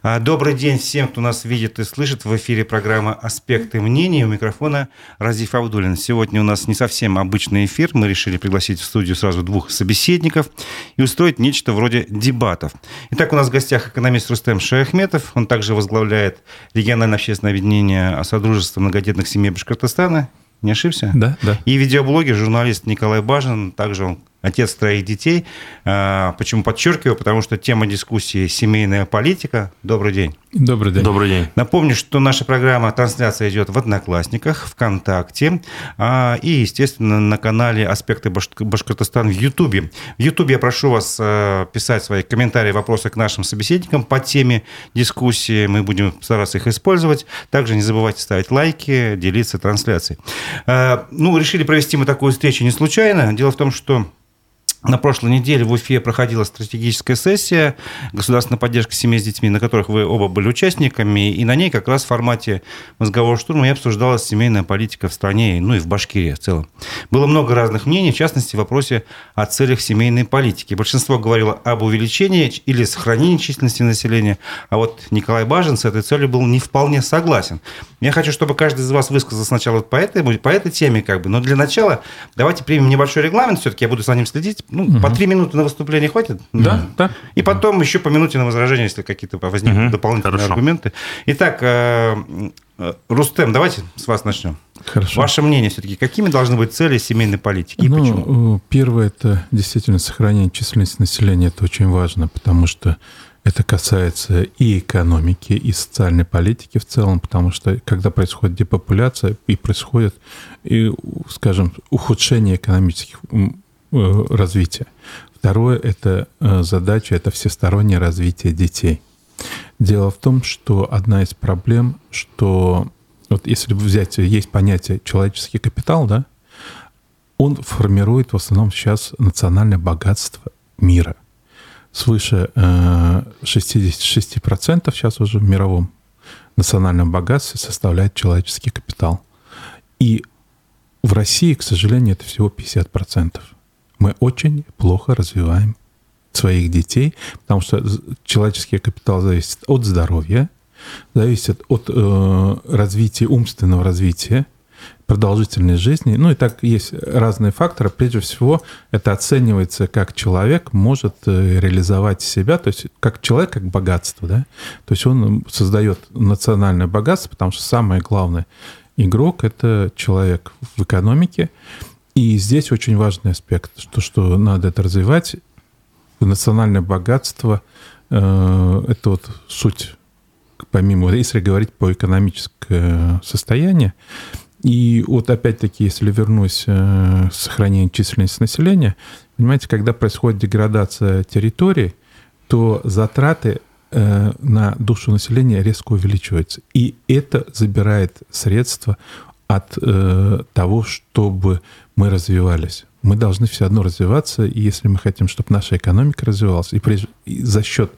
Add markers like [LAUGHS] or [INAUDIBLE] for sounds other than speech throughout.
А, добрый день всем, кто нас видит и слышит. В эфире программа «Аспекты мнений». У микрофона Разиф Абдулин. Сегодня у нас не совсем обычный эфир. Мы решили пригласить в студию сразу двух собеседников и устроить нечто вроде дебатов. Итак, у нас в гостях экономист Рустем Шаяхметов. Он также возглавляет региональное общественное объединение Содружества многодетных семей Башкортостана. Не ошибся? Да, да. И видеоблогер, журналист Николай Бажин. Также он отец троих детей. А, почему подчеркиваю? Потому что тема дискуссии – семейная политика. Добрый день. Добрый день. Добрый день. Напомню, что наша программа, трансляция идет в Одноклассниках, ВКонтакте а, и, естественно, на канале «Аспекты Башкортостана» в Ютубе. В Ютубе я прошу вас а, писать свои комментарии, вопросы к нашим собеседникам по теме дискуссии. Мы будем стараться их использовать. Также не забывайте ставить лайки, делиться трансляцией. Ну, решили провести мы такую встречу не случайно. Дело в том, что на прошлой неделе в Уфе проходила стратегическая сессия государственной поддержки семей с детьми, на которых вы оба были участниками, и на ней как раз в формате мозгового штурма и обсуждалась семейная политика в стране, ну и в Башкирии в целом. Было много разных мнений, в частности, в вопросе о целях семейной политики. Большинство говорило об увеличении или сохранении численности населения, а вот Николай Бажин с этой целью был не вполне согласен. Я хочу, чтобы каждый из вас высказал сначала по этой, по этой теме, как бы, но для начала давайте примем небольшой регламент, все-таки я буду за ним следить, ну, угу. по три минуты на выступление хватит? Да, да. И потом еще по минуте на возражение, если какие-то возникнут угу. дополнительные Хорошо. аргументы. Итак, э, э, Рустем, давайте с вас начнем. Хорошо. Ваше мнение все-таки, какими должны быть цели семейной политики и ну, почему? Первое – это действительно сохранение численности населения. Это очень важно, потому что это касается и экономики, и социальной политики в целом, потому что когда происходит депопуляция и происходит, и, скажем, ухудшение экономических Э, развития. Второе – это э, задача, это всестороннее развитие детей. Дело в том, что одна из проблем, что вот если взять, есть понятие человеческий капитал, да, он формирует в основном сейчас национальное богатство мира. Свыше 66% э, сейчас уже в мировом национальном богатстве составляет человеческий капитал. И в России, к сожалению, это всего 50% мы очень плохо развиваем своих детей, потому что человеческий капитал зависит от здоровья, зависит от э, развития, умственного развития, продолжительной жизни. Ну и так есть разные факторы. Прежде всего, это оценивается, как человек может э, реализовать себя, то есть как человек, как богатство. Да? То есть он создает национальное богатство, потому что самое главное игрок – это человек в экономике. И здесь очень важный аспект, что, что надо это развивать. Национальное богатство э, – это вот суть, помимо, если говорить по экономическое состояние. И вот опять-таки, если вернусь э, к сохранению численности населения, понимаете, когда происходит деградация территорий, то затраты э, на душу населения резко увеличиваются. И это забирает средства от э, того, чтобы мы развивались. Мы должны все одно развиваться, и если мы хотим, чтобы наша экономика развивалась, и, при, и за счет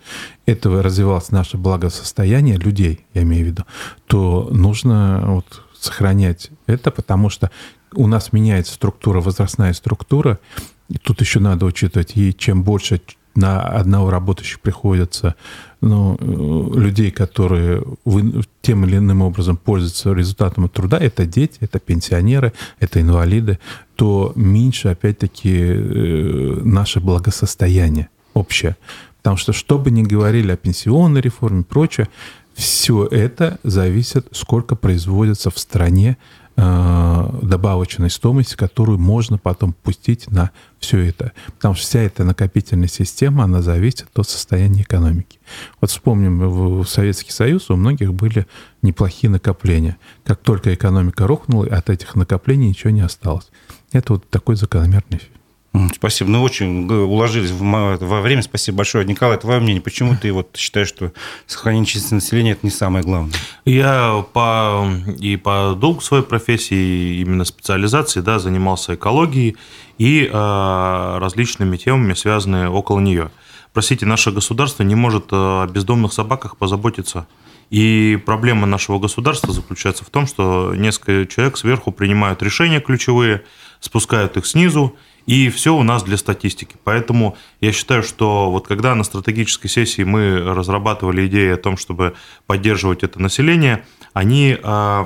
этого развивалось наше благосостояние людей, я имею в виду, то нужно вот сохранять это, потому что у нас меняется структура, возрастная структура, и тут еще надо учитывать, и чем больше на одного работающих приходится ну, э, людей, которые тем или иным образом пользуются результатом труда, это дети, это пенсионеры, это инвалиды, то меньше, опять-таки, э, наше благосостояние общее. Потому что, что бы ни говорили о пенсионной реформе и прочее, все это зависит, сколько производится в стране добавочной стоимости, которую можно потом пустить на все это. Потому что вся эта накопительная система, она зависит от состояния экономики. Вот вспомним, в Советский Союз у многих были неплохие накопления. Как только экономика рухнула, от этих накоплений ничего не осталось. Это вот такой закономерный эффект. Спасибо. Ну, очень уложились во время. Спасибо большое. Николай, твое мнение, почему ты вот считаешь, что сохранение численности населения – это не самое главное? Я по, и по долгу своей профессии, именно специализации, да, занимался экологией и э, различными темами, связанными около нее. Простите, наше государство не может о бездомных собаках позаботиться. И проблема нашего государства заключается в том, что несколько человек сверху принимают решения ключевые, спускают их снизу, И все у нас для статистики. Поэтому я считаю, что вот когда на стратегической сессии мы разрабатывали идеи о том, чтобы поддерживать это население, они, э,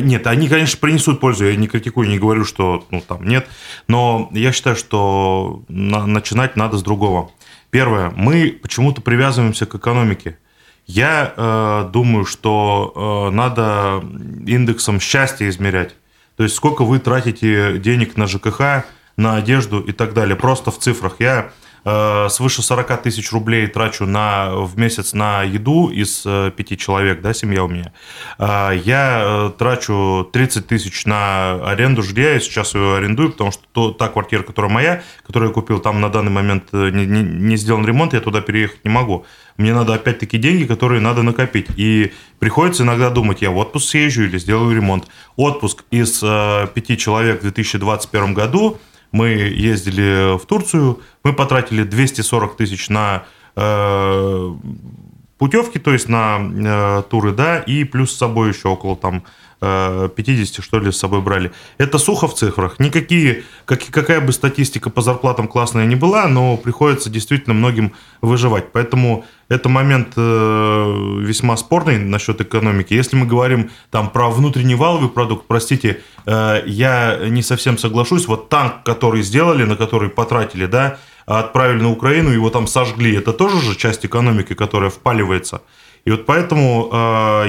нет, они, конечно, принесут пользу. Я не критикую, не говорю, что ну, там нет. Но я считаю, что на, начинать надо с другого. Первое, мы почему-то привязываемся к экономике. Я э, думаю, что э, надо индексом счастья измерять. То есть сколько вы тратите денег на ЖКХ, на одежду и так далее. Просто в цифрах. Я э, свыше 40 тысяч рублей трачу на, в месяц на еду из э, пяти человек, да, семья у меня. Э, я э, трачу 30 тысяч на аренду жилья, я сейчас ее арендую, потому что то, та квартира, которая моя, которую я купил, там на данный момент э, не, не, не сделан ремонт, я туда переехать не могу. Мне надо опять-таки деньги, которые надо накопить. И приходится иногда думать, я в отпуск съезжу или сделаю ремонт. Отпуск из э, пяти человек в 2021 году – мы ездили в Турцию, мы потратили 240 тысяч на э, путевки, то есть на э, туры, да, и плюс с собой еще около там 50, э, что ли, с собой брали. Это сухо в цифрах. Никакие, как, какая бы статистика по зарплатам классная не была, но приходится действительно многим выживать. Поэтому это момент э, весьма спорный насчет экономики. Если мы говорим там про внутренний валовый продукт, простите, э, я не совсем соглашусь. Вот танк, который сделали, на который потратили, да, отправили на Украину, его там сожгли, это тоже же часть экономики, которая впаливается. И вот поэтому,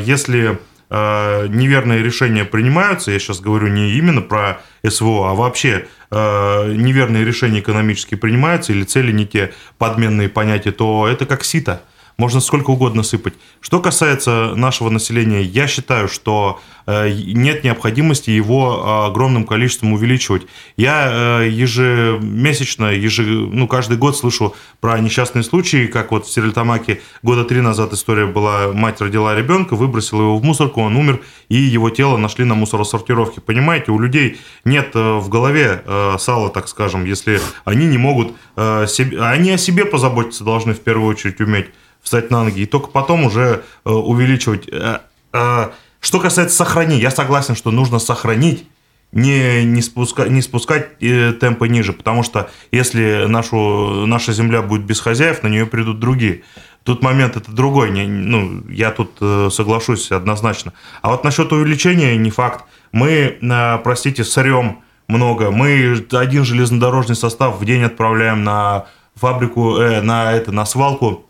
если Э, неверные решения принимаются, я сейчас говорю не именно про СВО, а вообще э, неверные решения экономические принимаются или цели не те подменные понятия, то это как сито можно сколько угодно сыпать. Что касается нашего населения, я считаю, что э, нет необходимости его э, огромным количеством увеличивать. Я э, ежемесячно, еже, ну, каждый год слышу про несчастные случаи, как вот в Стерлитамаке года три назад история была, мать родила ребенка, выбросила его в мусорку, он умер, и его тело нашли на мусоросортировке. Понимаете, у людей нет в голове сала, так скажем, если они не могут, они о себе позаботиться должны в первую очередь уметь встать на ноги, и только потом уже э, увеличивать. Э, э, что касается сохранения, я согласен, что нужно сохранить, не, не, спуска, не спускать темпы ниже, потому что если нашу, наша земля будет без хозяев, на нее придут другие. Тут момент это другой, не, ну, я тут соглашусь однозначно. А вот насчет увеличения не факт. Мы, простите, сырем много. Мы один железнодорожный состав в день отправляем на фабрику, э, на, это, на свалку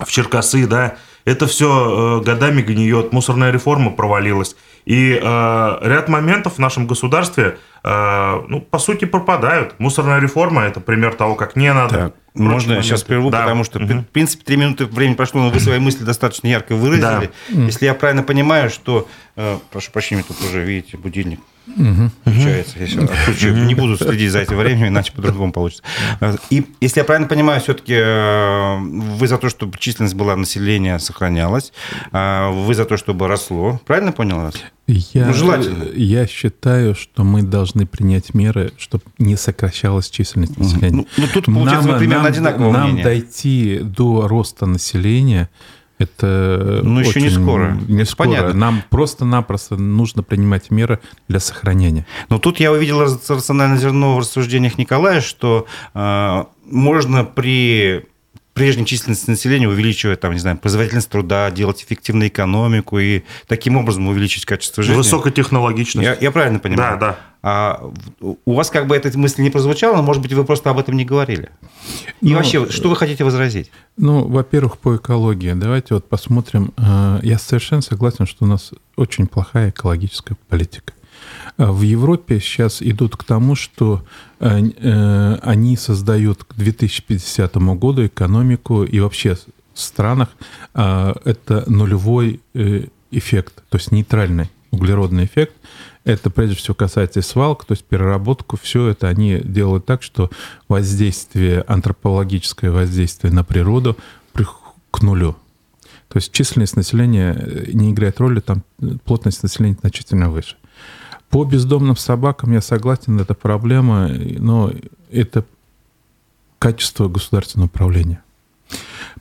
в Черкасы, да, это все э, годами гниет, мусорная реформа провалилась. И э, ряд моментов в нашем государстве, э, ну, по сути, пропадают. Мусорная реформа – это пример того, как не надо. Так, можно я сейчас прерву, да. потому что, угу. в принципе, три минуты времени прошло, но вы свои мысли достаточно ярко выразили. Да. Если я правильно понимаю, что... Э, прошу прощения, тут уже, видите, будильник Угу. Включается. Если отключу, угу. не буду следить за этим временем, иначе по-другому получится. И если я правильно понимаю, все-таки э, вы за то, чтобы численность была населения сохранялась, вы за то, чтобы росло. Правильно понял вас? Я, ну, желательно. Я считаю, что мы должны принять меры, чтобы не сокращалась численность населения. Ну, ну тут получается нам, примерно нам, одинаковое Нам мнение. дойти до роста населения – это ну, еще не скоро. Не скоро. Понятно. Нам просто-напросто нужно принимать меры для сохранения. Но тут я увидел рациональное зерно в рассуждениях Николая, что э, можно при прежней численности населения увеличивать, там, не знаю, производительность труда, делать эффективную экономику и таким образом увеличить качество жизни. Высокотехнологичность. Я, я правильно понимаю? Да, да. А у вас как бы эта мысль не прозвучала, но, может быть, вы просто об этом не говорили. И ну, вообще, что вы хотите возразить? Ну, во-первых, по экологии. Давайте вот посмотрим. А, я совершенно согласен, что у нас очень плохая экологическая политика. А в Европе сейчас идут к тому, что э, э, они создают к 2050 году экономику и вообще в странах а, это нулевой э, эффект, то есть нейтральный углеродный эффект. Это прежде всего касается и свалок, то есть переработку, все это они делают так, что воздействие, антропологическое воздействие на природу к нулю. То есть численность населения не играет роли, там плотность населения значительно выше. По бездомным собакам я согласен, это проблема, но это качество государственного управления.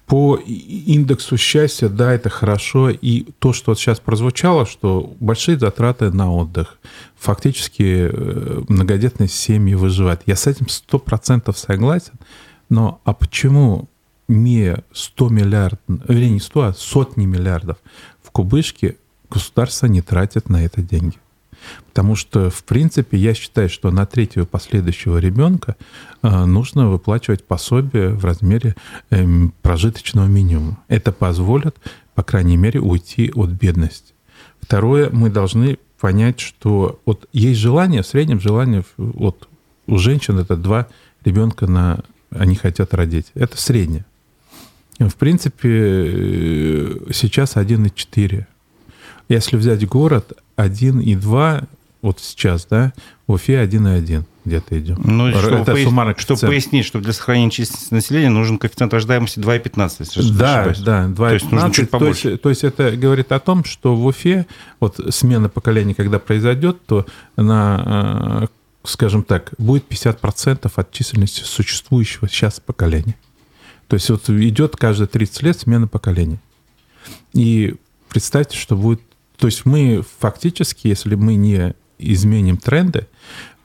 По индексу счастья, да, это хорошо. И то, что вот сейчас прозвучало, что большие затраты на отдых. Фактически э, многодетные семьи выживают. Я с этим сто процентов согласен. Но а почему не 100 миллиардов, вернее, не 100, а сотни миллиардов в кубышке государство не тратит на это деньги? Потому что, в принципе, я считаю, что на третьего последующего ребенка э, нужно выплачивать пособие в размере эм, прожиточного минимума. Это позволит, по крайней мере, уйти от бедности. Второе, мы должны понять, что вот есть желание, в среднем желание вот у женщин это два ребенка на они хотят родить. Это среднее. В принципе, э, сейчас 1,4. Если взять город, 1,2 вот сейчас, да, в Уфе 1,1 где-то идем. Ну, чтобы, пояс... чтобы коэффициент. пояснить, что для сохранения численности населения нужен коэффициент рождаемости 2,15, если Да, ошибаюсь. да, 2,15. То есть нужно чуть побольше. То есть, то есть это говорит о том, что в Уфе вот смена поколений, когда произойдет, то на, э, скажем так, будет 50% от численности существующего сейчас поколения. То есть вот идет каждые 30 лет смена поколений. И представьте, что будет то есть мы фактически, если мы не изменим тренды,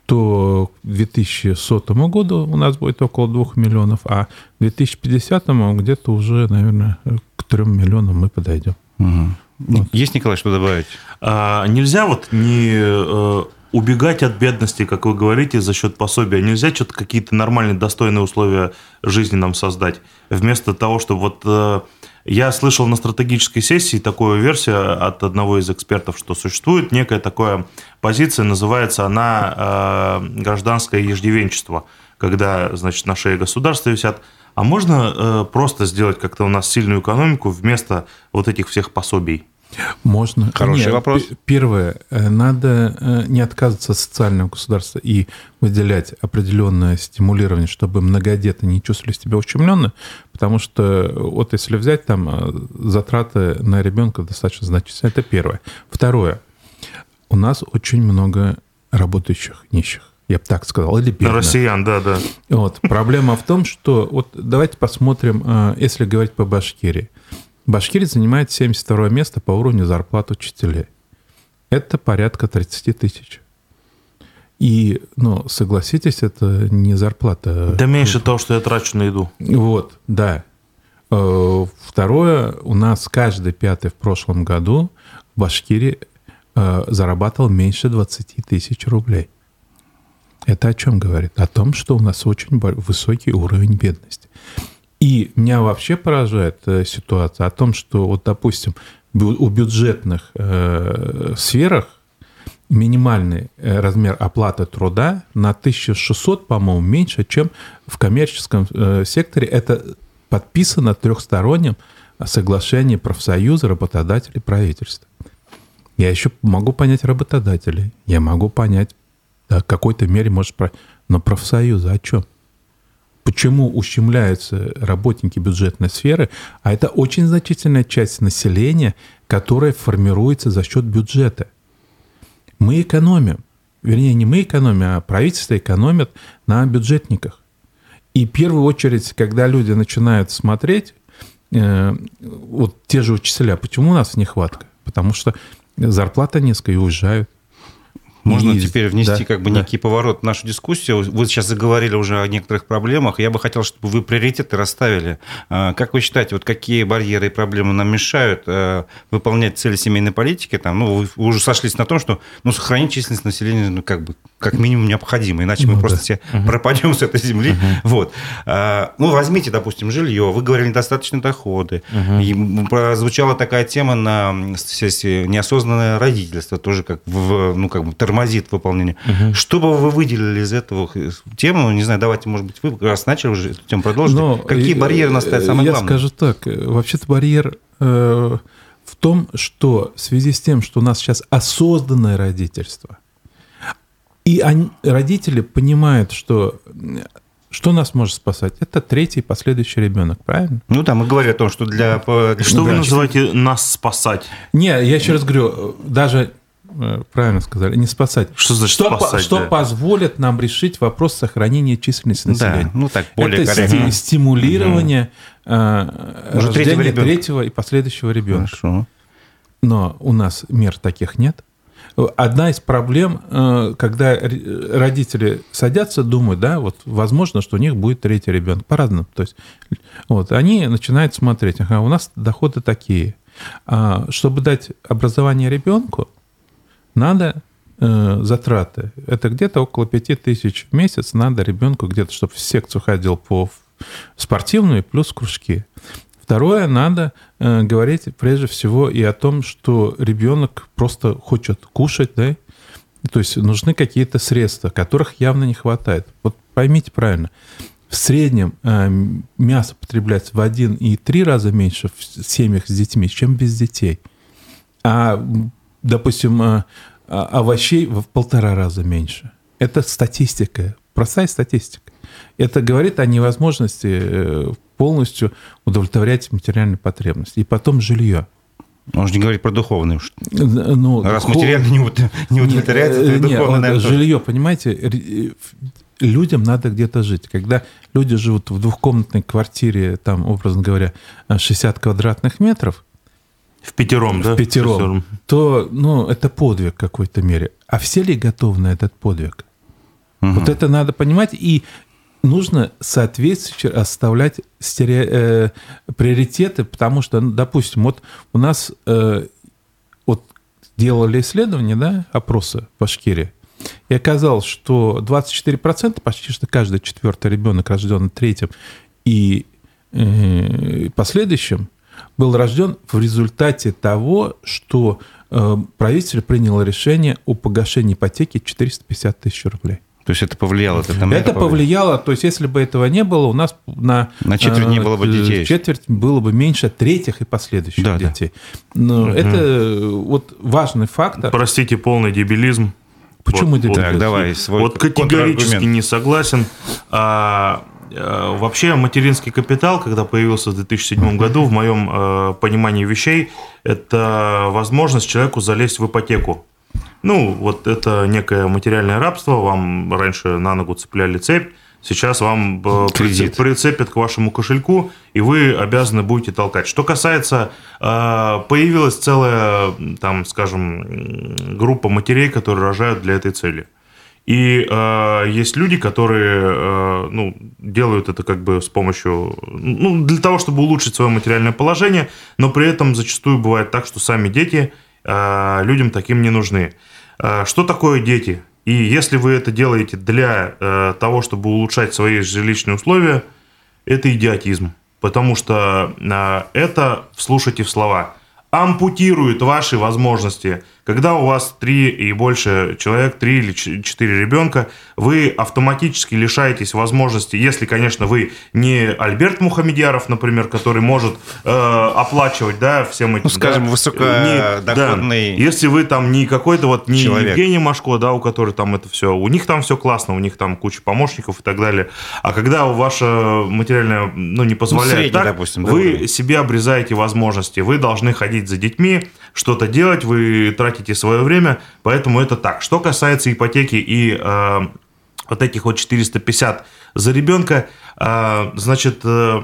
то к 2100 году у нас будет около 2 миллионов, а к 2050 где-то уже, наверное, к 3 миллионам мы подойдем. Угу. Вот. Есть, Николай, что добавить? А, нельзя вот не э, убегать от бедности, как вы говорите, за счет пособия. Нельзя что-то какие-то нормальные, достойные условия жизни нам создать. Вместо того, чтобы вот э, я слышал на стратегической сессии такую версию от одного из экспертов, что существует некая такая позиция, называется она э, гражданское еждивенчество, когда, значит, на шее государства висят. А можно э, просто сделать как-то у нас сильную экономику вместо вот этих всех пособий? Можно. Хороший Нет, вопрос. Первое, э, надо э, не отказываться от социального государства и выделять определенное стимулирование, чтобы многодетные не чувствовали себя ущемленно, потому что вот если взять там э, затраты на ребенка достаточно значительные, это первое. Второе, у нас очень много работающих нищих я бы так сказал, или бедных. Россиян, да, да. Вот. Проблема в том, что вот давайте посмотрим, если говорить по Башкирии. Башкирия занимает 72 место по уровню зарплат учителей. Это порядка 30 тысяч. И, ну, согласитесь, это не зарплата. Да меньше того, что я трачу на еду. Вот, да. Э, второе, у нас каждый пятый в прошлом году в Башкирии э, зарабатывал меньше 20 тысяч рублей. Это о чем говорит? О том, что у нас очень высокий уровень бедности. И меня вообще поражает э, ситуация о том, что вот, допустим, у бюджетных э, сферах минимальный э, размер оплаты труда на 1600, по-моему, меньше, чем в коммерческом э, секторе. Это подписано трехсторонним соглашении профсоюза, работодателей, правительства. Я еще могу понять работодателей, я могу понять, да, в какой-то мере, может, но профсоюзы о чем? Почему ущемляются работники бюджетной сферы, а это очень значительная часть населения, которая формируется за счет бюджета. Мы экономим, вернее, не мы экономим, а правительство экономит на бюджетниках. И в первую очередь, когда люди начинают смотреть, э, вот те же учителя, почему у нас нехватка? Потому что зарплата низкая и уезжают. Можно и, теперь внести да, как бы да. некий поворот в нашу дискуссию. Вы сейчас заговорили уже о некоторых проблемах. Я бы хотел, чтобы вы приоритеты расставили. А, как вы считаете, вот какие барьеры и проблемы нам мешают э, выполнять цели семейной политики? Там, ну, вы уже сошлись на том, что ну, сохранить численность населения ну, как бы как минимум необходимо, иначе ну, мы да. просто все угу. пропадем с этой земли. Угу. Вот. А, ну, возьмите, допустим, жилье. Вы говорили недостаточные доходы. Угу. И прозвучала такая тема на сессии неосознанное родительство, тоже как в, ну, как бы тормозит выполнение. Угу. Что бы вы выделили из этого тему? Не знаю, давайте, может быть, вы раз начали уже эту тему продолжить. Но Какие барьеры наставят самое я главное? Я скажу так. Вообще-то барьер э, в том, что в связи с тем, что у нас сейчас осознанное родительство, и они, родители понимают, что что нас может спасать? Это третий последующий ребенок, правильно? Ну да, мы говорим о том, что для... Что да. вы называете нас спасать? Не, я еще раз говорю, даже э, правильно сказали, не спасать. Что значит что, спасать? Что да? позволит нам решить вопрос сохранения численности населения? Да, ну так, более Это корректно. стимулирование э, Уже третьего рождения ребенка. третьего и последующего ребенка. Хорошо. Но у нас мер таких нет. Одна из проблем, э, когда родители садятся, думают, да, вот возможно, что у них будет третий ребенок. По-разному. То есть, вот, они начинают смотреть, ага, у нас доходы такие. А чтобы дать образование ребенку, надо э, затраты. Это где-то около 5 тысяч в месяц надо ребенку где-то, чтобы в секцию ходил по спортивную плюс кружки. Второе, надо э, говорить прежде всего и о том, что ребенок просто хочет кушать, да, то есть нужны какие-то средства, которых явно не хватает. Вот поймите правильно, в среднем э, мясо потребляется в один и три раза меньше в семьях с детьми, чем без детей. А, допустим, э, а- овощей в полтора раза меньше. Это статистика, простая статистика. Это говорит о невозможности э, полностью удовлетворять материальные потребности. И потом жилье. Он же не говорит про духовный уж. Ну, Раз хо- материально не, уд- не удовлетворяется, то и Нет, духовный, он- наверное, тоже. жилье, понимаете, ре- людям надо где-то жить. Когда люди живут в двухкомнатной квартире, там, образно говоря, 60 квадратных метров, В пятером, да? в пятером, то, ну, это подвиг в какой-то мере. А все ли готовы на этот подвиг? Мгм. Вот это надо понимать, и нужно соответствующе оставлять стере- э, приоритеты, потому что, ну, допустим, вот у нас э, вот делали исследования, да, опросы в Башкирии, и оказалось, что 24%, почти что каждый четвертый ребенок, рожденный третьим и э, последующим, был рожден в результате того, что э, правительство приняло решение о погашении ипотеки 450 тысяч рублей. То есть это повлияло? Это, на Это повлияло, то есть если бы этого не было, у нас на, На четверть не э, было бы детей. Четверть было бы меньше третьих и последующих Да, да. детей. Но это э, вот важный фактор. Простите, полный дебилизм. Почему Вот- дебилизм? вот- Так, давай свой Вот категорически не согласен. А, вообще материнский капитал, когда появился в 2007 году, в моем э, понимании вещей, это возможность человеку залезть в ипотеку. Ну, вот это некое материальное рабство. Вам раньше на ногу цепляли цепь, сейчас вам э, Кредит. прицеп- прицепят к вашему кошельку, и вы обязаны будете толкать. Что касается, э, появилась целая, там, скажем, группа матерей, которые рожают для этой цели. И э, есть люди, которые э, ну, делают это как бы с помощью, ну, для того, чтобы улучшить свое материальное положение, но при этом зачастую бывает так, что сами дети э, людям таким не нужны. Э, что такое дети? И если вы это делаете для э, того, чтобы улучшать свои жилищные условия, это идиотизм. Потому что э, это, вслушайте в слова, ампутирует ваши возможности. Когда у вас три и больше человек, три или четыре ребенка, вы автоматически лишаетесь возможности, если, конечно, вы не Альберт Мухамедьяров, например, который может э, оплачивать, да, всем этим. Ну, скажем, да, высокодоходный не- да. Если вы там не какой-то вот не человек. Евгений Машко, да, у которого там это все, у них там все классно, у них там куча помощников и так далее. А когда ваше материальное, ну, не позволяет средний, так, допустим, да, вы уровень. себе обрезаете возможности. Вы должны ходить за детьми, что-то делать, вы тратите свое время, поэтому это так. Что касается ипотеки и э, вот этих вот 450 за ребенка, э, значит, э,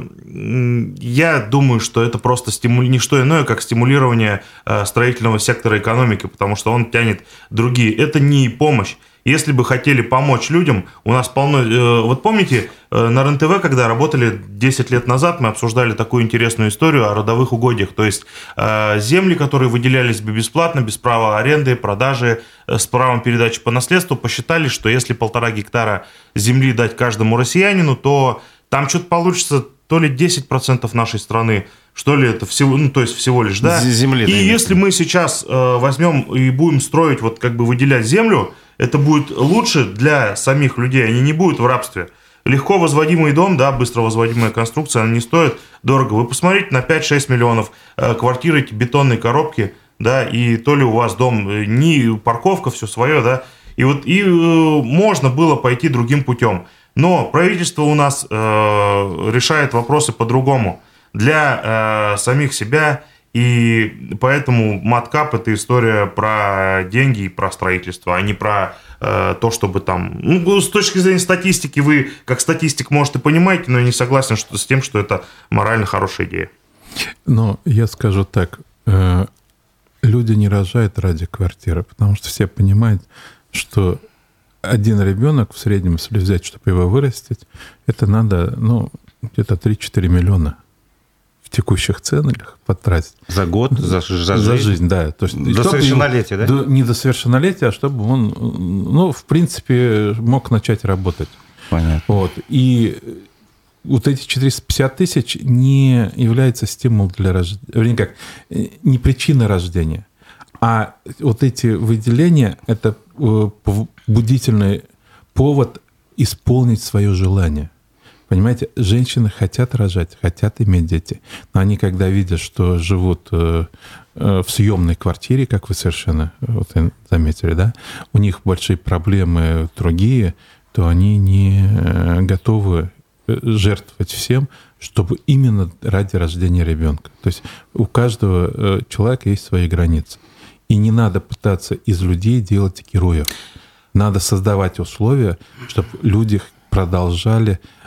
я думаю, что это просто стиму... не что иное, как стимулирование э, строительного сектора экономики, потому что он тянет другие. Это не помощь. Если бы хотели помочь людям, у нас полно... э, Вот помните, э, на РЕН-ТВ, когда работали 10 лет назад, мы обсуждали такую интересную историю о родовых угодьях. То есть э, земли, которые выделялись бы бесплатно, без права аренды, продажи, с правом передачи по наследству, посчитали, что если полтора гектара земли дать каждому россиянину, то там что-то получится то ли 10% нашей страны, что ли это всего, ну то есть всего лишь, да? Земли, И да, если мы сейчас э, возьмем и будем строить, вот как бы выделять землю, это будет лучше для самих людей, они не будут в рабстве. Легко возводимый дом, да, быстро возводимая конструкция, она не стоит дорого. Вы посмотрите на 5-6 миллионов э, квартиры, эти бетонные коробки, да, и то ли у вас дом, э, не парковка, все свое, да, и вот и э, можно было пойти другим путем. Но правительство у нас э, решает вопросы по-другому. Для э, самих себя И поэтому маткап – это история про деньги и про строительство, а не про э, то, чтобы там... Ну, с точки зрения статистики, вы как статистик, может, и понимаете, но я не согласен что, с тем, что это морально хорошая идея. Но я скажу так. Э, люди не рожают ради квартиры, потому что все понимают, что один ребенок в среднем, если взять, чтобы его вырастить, это надо, ну, где-то 3-4 миллиона текущих ценах потратить. За год, за, за, за жизнь? да. То есть, до совершеннолетия, да? До, не до совершеннолетия, а чтобы он, ну, в принципе, мог начать работать. Понятно. Вот. И вот эти 450 тысяч не является стимул для рождения, вернее как, не причина рождения. А вот эти выделения – это э, будительный повод исполнить свое желание. Понимаете, женщины хотят рожать, хотят иметь дети. Но они, когда видят, что живут э, э, в съемной квартире, как вы совершенно вот, заметили, да, у них большие проблемы другие, то они не готовы жертвовать всем, чтобы именно ради рождения ребенка. То есть у каждого человека есть свои границы. И не надо пытаться из людей делать героев. Надо создавать условия, чтобы люди продолжали э,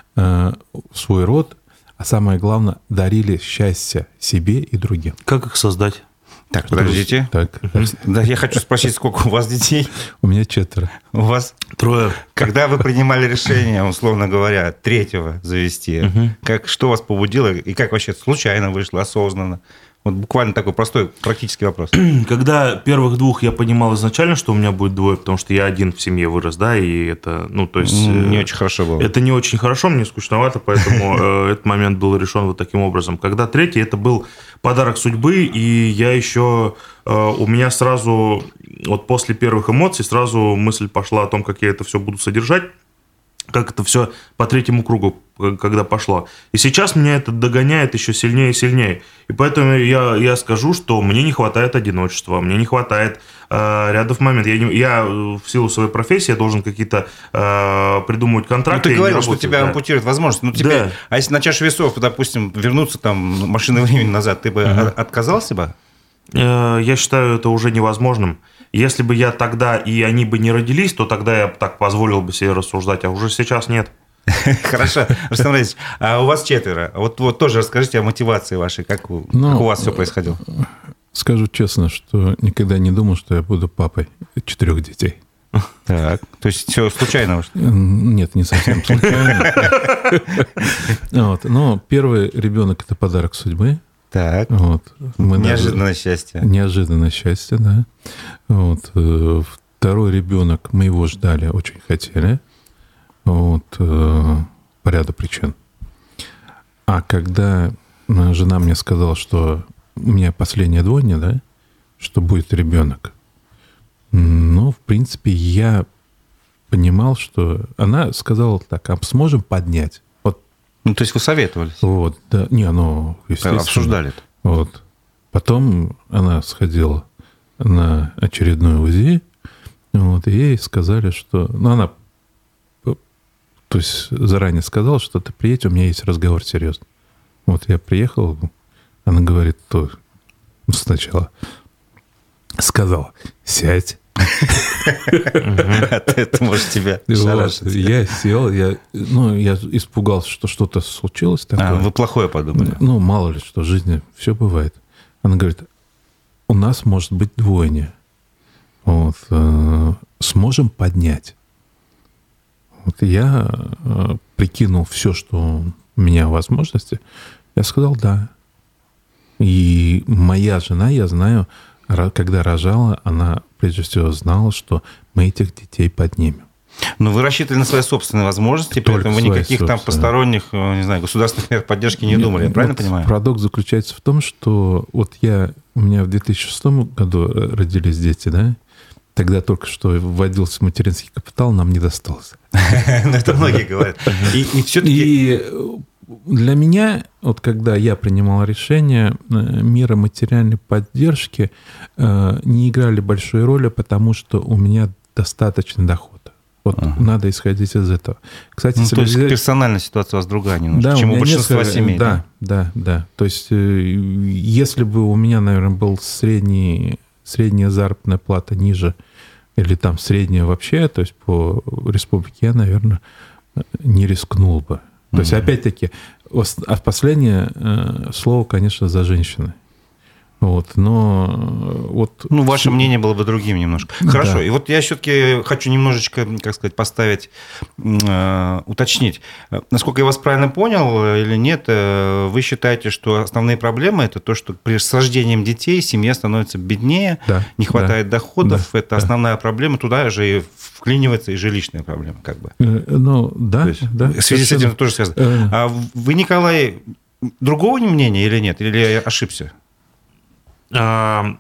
свой род, а самое главное, дарили счастье себе и другим. Как их создать? Так, подождите. Так. Да, я хочу спросить, сколько у вас детей? У меня четверо. У вас? Трое. Когда вы принимали решение, условно говоря, третьего завести, угу. как, что вас побудило и как вообще случайно вышло, осознанно? Вот буквально такой простой практический вопрос. [CLEARS THROAT] Когда первых двух я понимал изначально, что у меня будет двое, потому что я один в семье вырос, да, и это, ну, то есть... Не э, очень хорошо было. Это не очень хорошо, мне скучновато, поэтому [LAUGHS] э, этот момент был решен вот таким образом. Когда третий, это был подарок судьбы, и я еще... Э, у меня сразу, вот после первых эмоций, сразу мысль пошла о том, как я это все буду содержать как это все по третьему кругу, когда пошло. И сейчас меня это догоняет еще сильнее и сильнее. И поэтому я, я скажу, что мне не хватает одиночества, мне не хватает э, рядов моментов. Я, не, я в силу своей профессии я должен какие-то э, придумывать контракты. Ну, ты говорил, что тебя да. ампутирует возможность. Ну, теперь, да. А если на чашу весов, допустим, вернуться там машины времени назад, ты бы угу. отказался бы? Э, я считаю это уже невозможным. Если бы я тогда и они бы не родились, то тогда я так позволил бы себе рассуждать, а уже сейчас нет. [LAUGHS] Хорошо, Рустам Равильевич, а у вас четверо. Вот, вот тоже расскажите о мотивации вашей, как, у, ну, как у вас все происходило. Скажу честно, что никогда не думал, что я буду папой четырех детей. Так, то есть все случайно? Нет, не совсем случайно. [LAUGHS] Вот. Но первый ребенок – это подарок судьбы. Так. Вот. Мы неожиданное даже... счастье. Неожиданное счастье, да. Вот. Э, второй ребенок, мы его ждали, очень хотели. Вот. Э, по ряду причин. А когда э, жена мне сказала, что у меня последняя двойня, да, что будет ребенок, ну, в принципе, я понимал, что она сказала так, а сможем поднять? Ну, то есть вы советовались? Вот, да. Не, ну, естественно. Обсуждали -то. Вот. Потом она сходила на очередной УЗИ, вот, и ей сказали, что... Ну, она то есть заранее сказала, что ты приедь, у меня есть разговор серьезный. Вот я приехал, она говорит, то сначала сказала, сядь, Это может тебя Я сел, я, ну, я испугался, что что-то случилось такое. А, вы плохое подумали? Ну, мало ли что, в жизни все бывает. Она говорит, у нас может быть двойня. Вот, э, сможем поднять. Вот я э, прикинул все, что у меня возможности. Я сказал да. И моя жена, я знаю, когда рожала, она прежде всего знала, что мы этих детей поднимем. Но вы рассчитывали на свои собственные возможности, Только поэтому вы никаких там посторонних, э, не знаю, государственных мер поддержки не Нет, думали, я правильно вот понимаю? Парадокс заключается в том, что вот я, у меня в 2006 году э, родились дети, да, тогда только что вводился материнский капитал, нам не досталось. [LAUGHS] Ну, это многие говорят. [LAUGHS] И все-таки для меня, вот когда я принимал решение, э, меры материальной поддержки э, не играли большой роли, потому что у меня достаточный доход. Вот ага. надо исходить из этого. Кстати, ну, то есть взять... персональная ситуация у вас другая немножко, да, чем у, у большинства несколько... семей. Да, да, да, да. То есть если бы у меня, наверное, был средний, средняя заработная плата ниже, или там средняя вообще, то есть по республике, я, наверное, не рискнул бы. То mm-hmm. есть, опять-таки, а в последнее э, слово, конечно, за женщины. Вот, но э, вот... Ну, ваше мнение было бы другим немножко. Хорошо, да. и вот я все-таки хочу немножечко, как сказать, поставить, э, уточнить. Насколько я вас правильно понял э, или нет, э, вы считаете, что основные проблемы это то, что при с рождением детей семья становится беднее, да, не хватает да, доходов, да, это да. основная проблема, туда же и вклинивается и жилищная проблема, как бы. Э, ну, да, есть, да. В связи с этим тоже связано. Э... А вы, Николай, другого мнения или нет? Или я ошибся? А,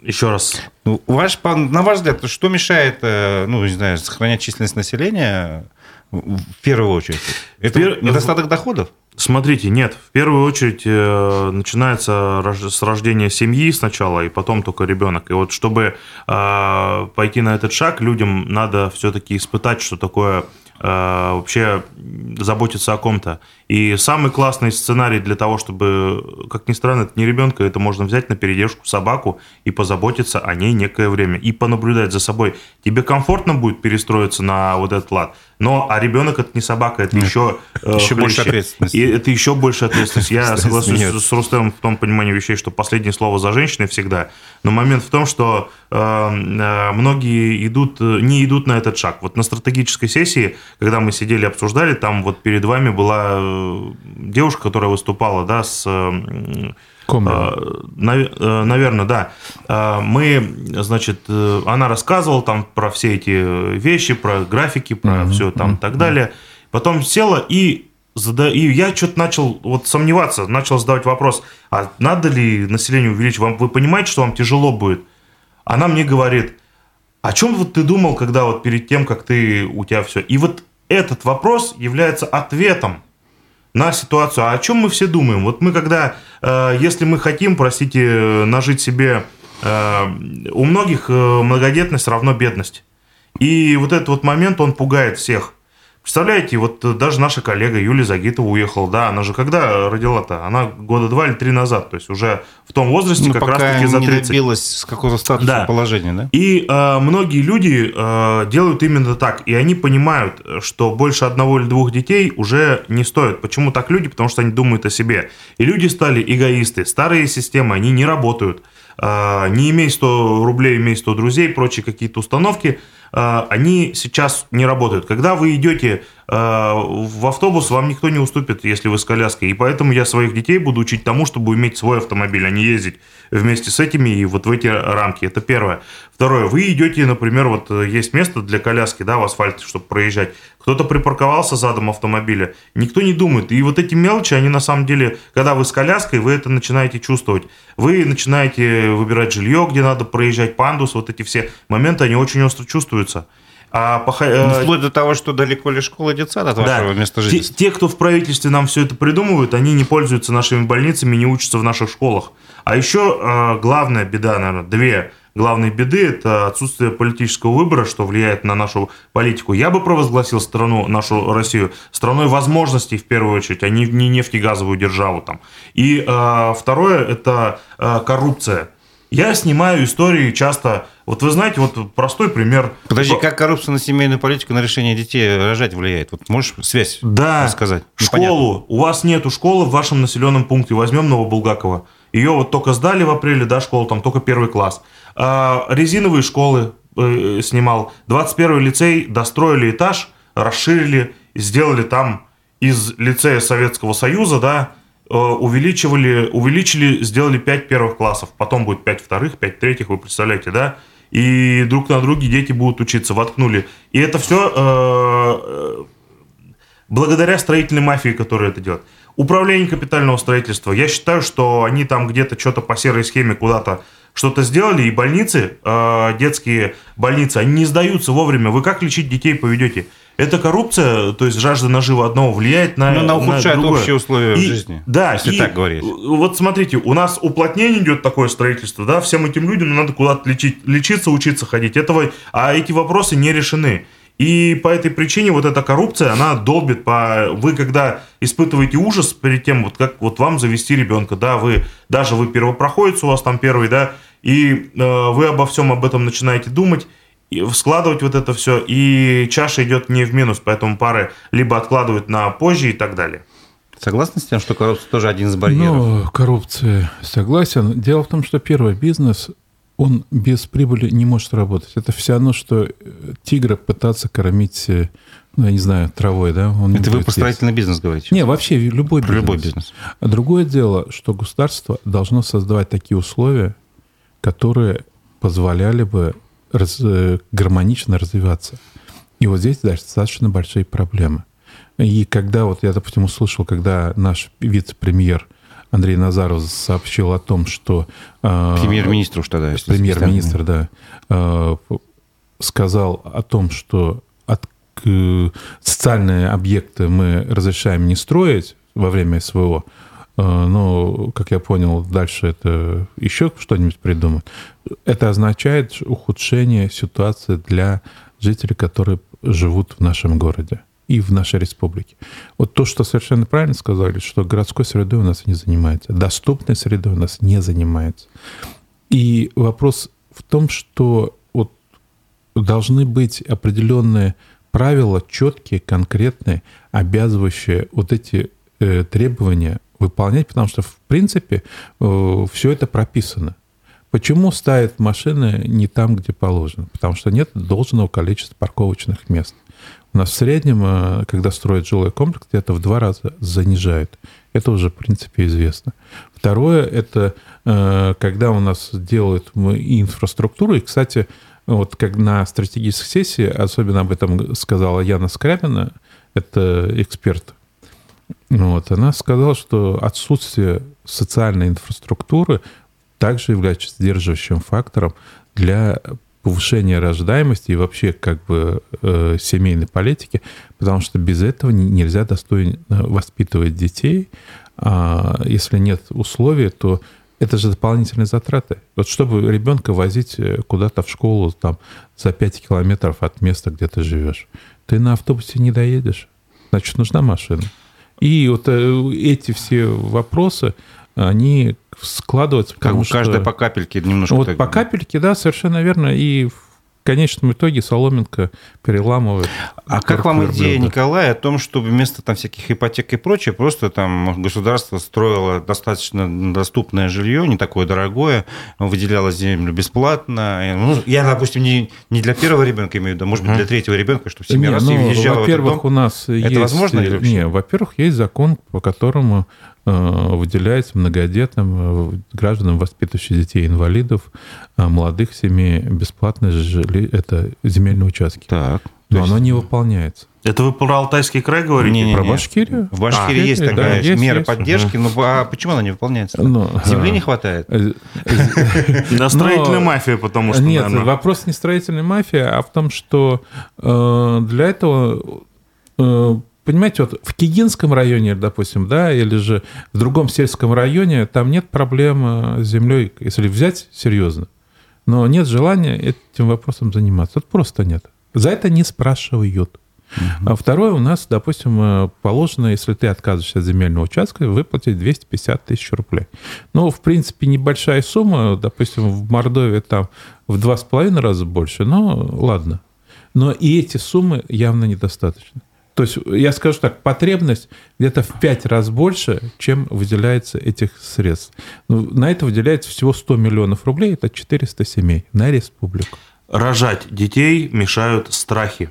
еще раз. Ну, ваш, на ваш взгляд, что мешает, э, ну, не знаю, сохранять численность населения в первую очередь? Это Пер... недостаток доходов? Смотрите, нет. В первую очередь э, начинается с рождения семьи сначала, и потом только ребенок. И вот чтобы э, пойти на этот шаг, людям надо все-таки испытать, что такое Э, вообще заботиться о ком-то. И самый классный сценарий для того, чтобы, как ни странно, это не ребенка, это можно взять на передержку собаку и позаботиться о ней некое время, и понаблюдать за собой. Тебе комфортно будет перестроиться на вот этот лад, но а ребенок это не собака, это Нет. еще э, еще больше ответственности. И это еще больше ответственности. Я [LAUGHS] соглашусь с Рустемом в том понимании вещей, что последнее слово за женщиной всегда. Но момент в том, что э, э, многие идут, не идут на этот шаг. Вот на стратегической сессии, когда мы сидели обсуждали, там вот перед вами была девушка, которая выступала, да, с Комбо. Наверное, да. Мы, значит, она рассказывала там про все эти вещи, про графики, про mm-hmm. все там и так далее. Потом села и и я что-то начал вот сомневаться, начал задавать вопрос, а надо ли население увеличить? Вам, вы понимаете, что вам тяжело будет? Она мне говорит, о чем вот ты думал, когда вот перед тем, как ты, у тебя все? И вот этот вопрос является ответом на ситуацию. А о чем мы все думаем? Вот мы когда, э, если мы хотим, простите, нажить себе, э, у многих э, многодетность равно бедность. И вот этот вот момент, он пугает всех. Представляете, вот даже наша коллега Юлия Загитова уехала, да, она же когда родила-то? Она года два или три назад, то есть уже в том возрасте ну, как раз-таки за 30. не добилась с какого-то статуса да. положения, да? И э, многие люди э, делают именно так, и они понимают, что больше одного или двух детей уже не стоит. Почему так люди? Потому что они думают о себе. И люди стали эгоисты, старые системы, они не работают. Э, не имей 100 рублей, имей 100 друзей, прочие какие-то установки – они сейчас не работают. Когда вы идете а, в автобус, вам никто не уступит, если вы с коляской. И поэтому я своих детей буду учить тому, чтобы иметь свой автомобиль, а не ездить вместе с этими и вот в эти рамки. Это первое. Второе. Вы идете, например, вот э, есть место для коляски, да, в асфальте, чтобы проезжать. Кто-то припарковался задом автомобиля. Никто не думает. И вот эти мелочи, они на самом деле, когда вы с коляской, вы это начинаете чувствовать. Вы начинаете выбирать жилье, где надо проезжать пандус, вот эти все моменты, они очень остро чувствуются. А по... Э, вплоть до того, что далеко ли школа детсад от да. вашего места жительства. Те, те, кто в правительстве нам все это придумывают, они не пользуются нашими больницами, не учатся в наших школах. А еще э, главная беда, наверное, две главные беды – это отсутствие политического выбора, что влияет на нашу политику. Я бы провозгласил страну, нашу Россию, страной возможностей в первую очередь, а не, не нефтегазовую державу там. И э, второе – это э, коррупция. Я снимаю истории часто. Вот вы знаете, вот простой пример. Подожди, как коррупция на семейную политику, на решение детей рожать влияет? Вот можешь связь да, рассказать? Школу. У вас нету школы в вашем населенном пункте. Возьмем Новобулгакова. Ее вот только сдали в апреле, да, школу, там только первый класс. А, резиновые школы э, снимал. 21 лицей достроили этаж, расширили, сделали там из лицея Советского Союза, да, Э, увеличивали, увеличили, сделали 5 первых классов, потом будет 5 вторых, 5 третьих, вы представляете, да? И друг на друге дети будут учиться, воткнули. И это все э, э, благодаря строительной мафии, которая это делает. Управление капитального строительства. Я считаю, что они там где-то что-то по серой схеме куда-то что-то сделали, и больницы, э, детские больницы, они не сдаются вовремя. Вы как лечить детей поведете? Эта коррупция, то есть жажда нажива одного влияет на Ну, она ухудшает на другое. общие условия И- жизни. Да, если и так говорить. Вот смотрите, у нас уплотнение идет такое строительство, да, всем этим людям надо куда-то лечить, лечиться, учиться ходить. Этого, а эти вопросы не решены. И по этой причине вот эта коррупция, она долбит по... Вы когда испытываете ужас перед тем, вот как вот вам завести ребенка, да, вы, даже вы первопроходец, у вас там первый, да, и э, вы обо всем об этом начинаете думать, и складывать вот это все, и чаша идет не в минус, поэтому пары либо откладывают на позже и так далее. Согласны с тем, что коррупция тоже один из барьеров? Ну, коррупция, согласен. Дело в том, что первый бизнес, он без прибыли не может работать. Это все равно, что э, тигра пытаться кормить, э, ну, я не знаю, травой, да? Он Это вы про есть. строительный бизнес говорите? Не, вообще любой бизнес. любой бизнес. А другое дело, что государство должно создавать такие условия, которые позволяли бы раз- э, гармонично развиваться. И вот здесь достаточно большие проблемы. И когда вот я, допустим, услышал, когда наш вице-премьер Андрей Назаров сообщил о том, что... э, Премьер-министр уж тогда. Премьер-министр, да, э, сказал о том, что от, к- социальные объекты мы разрешаем не строить во время СВО, э, но, как я понял, дальше это еще что-нибудь придумать. Это означает ухудшение ситуации для жителей, которые живут в нашем городе и в нашей республике. Вот то, что совершенно правильно сказали, что городской средой у нас не занимается, доступной средой у нас не занимается. И вопрос в том, что вот должны быть определенные правила, четкие, конкретные, обязывающие вот эти э, требования выполнять, потому что, в принципе, все это прописано. Почему ставят машины не там, где положено? Потому что нет должного количества парковочных мест. У нас в среднем, э, когда строят жилой комплекс, где-то в два раза занижают. Это уже, в принципе, известно. Второе, это э, когда у нас делают инфраструктуру. И, кстати, вот как на стратегической сессии, особенно об этом сказала Яна Скрябина, это эксперт, вот, она сказала, что отсутствие социальной инфраструктуры также является сдерживающим фактором для повышения рождаемости и вообще как бы э, семейной политики, потому что без этого не- нельзя достойно воспитывать детей. А если нет условий, то это же дополнительные затраты. Вот чтобы ребенка возить э, куда-то в школу там, за 5 километров от места, где ты живешь, ты на автобусе не доедешь. Значит, нужна машина. И вот э, эти все вопросы, они складываются, Как потому бы что... каждая по капельке немножко... Вот так- по капельке, да, совершенно верно. И в конечном итоге соломинка переламывает. А как вам идея, Николай, о том, чтобы вместо там всяких ипотек и прочее, просто там государство строило достаточно доступное жилье, не такое дорогое, выделяло землю бесплатно. Ну, я, допустим, не, не для первого ребенка имею в виду, а может быть, для третьего ребенка, чтобы семья Не, раз и ну, въезжала в этот во-первых, дом. у нас есть... возможно или вообще? Не, во-первых, есть закон, по которому э, выделяется многодетным э, гражданам, воспитывающим детей инвалидов, э, молодых семей бесплатно жили, это земельные участки. Так. Но То есть- оно не выполняется. Это вы про Алтайский край говорите? Не-не-не. Про Башкирию? В Башкирии А, есть да, такая есть, мера есть. поддержки, но а почему она не выполняется? Ну, Земли э, не хватает? э, Да, строительная Но- мафия, потому что, Нет, вопрос не строительной мафии, а в том, что э, для этого, э, понимаете, вот в Кигинском районе, допустим, да, или же в другом сельском районе, там нет проблем э, с землей, если взять серьезно. Но нет желания этим вопросом заниматься. Вот просто нет. За это не спрашивают. А второе, у нас, допустим, э, положено, если ты отказываешься от земельного участка, выплатить 250 тысяч рублей. Ну, в принципе, небольшая сумма, допустим, в Мордовии там в два с половиной раза больше, но ладно. Но и эти суммы явно недостаточны. То есть, я скажу так, потребность где-то в пять раз больше, чем выделяется этих средств. Ну, на это выделяется всего 100 миллионов рублей, это 400 семей на республику. Рожать детей мешают страхи.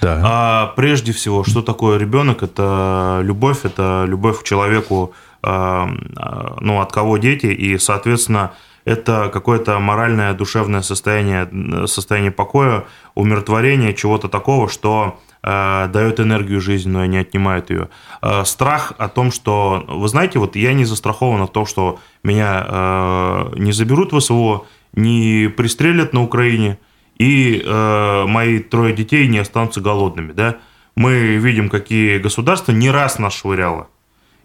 Да. А прежде всего, что такое ребенок? Это любовь, это любовь к человеку, а, а, ну, от кого дети, и, соответственно, это какое-то моральное, душевное состояние, состояние покоя, умиротворение, чего-то такого, что дает энергию жизненную, а не отнимает ее. А, Страх о том, что, вы знаете, вот я не застрахован от того, что меня а, не заберут в СВО, не пристрелят на Украине, и э, мои трое детей не останутся голодными, да. мы видим, какие государства не раз нас швыряло.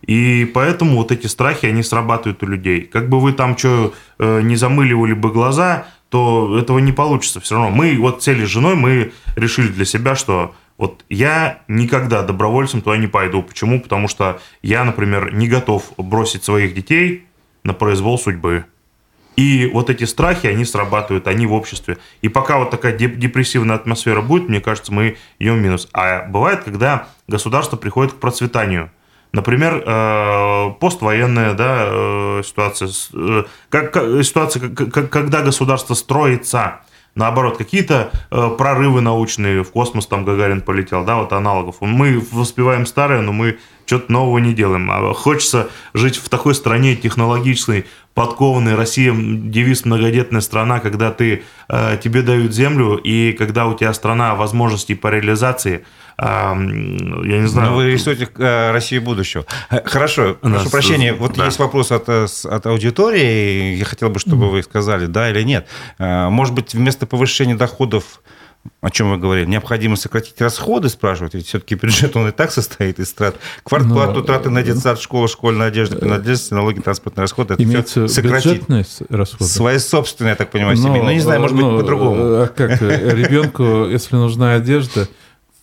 И поэтому вот эти страхи, они срабатывают у людей. Как бы вы там что э, не замыливали бы глаза, то этого не получится все равно. Мы вот цели с женой, мы решили для себя, что вот я никогда добровольцем туда не пойду. Почему? Потому что я, например, не готов бросить своих детей на произвол судьбы. И вот эти страхи, они срабатывают, они в обществе. И пока вот такая депрессивная атмосфера будет, мне кажется, мы в минус. А бывает, когда государство приходит к процветанию. Например, э, поствоенная да, э, ситуация, э, как, ситуация, когда государство строится, наоборот, какие-то прорывы научные, в космос там Гагарин полетел, да, вот аналогов. Мы воспеваем старое, но мы что-то нового не делаем. А хочется жить в такой стране технологичной, подкованной. Россия девиз многодетная страна, когда ты, э, тебе дают землю, и когда у тебя страна возможностей по реализации, э, я не знаю. Но вы рисуете э, Россию будущего. Э, хорошо, прошу Нас, прощения, вот да. есть вопрос от, э, от аудитории, я хотел бы, чтобы вы сказали, да или нет. Может быть, вместо повышения доходов о чем вы говорили, необходимо сократить расходы, спрашивают, ведь все-таки бюджет, он и так состоит из трат. Квартплату, Но... траты на детсад, школа, школьная одежда, принадлежности, налоги, транспортные расходы. Это Имеется все сократить. расходы? Свои собственные, я так понимаю, семьи. Ну, не знаю, может быть, по-другому. А как ребенку, если нужна одежда,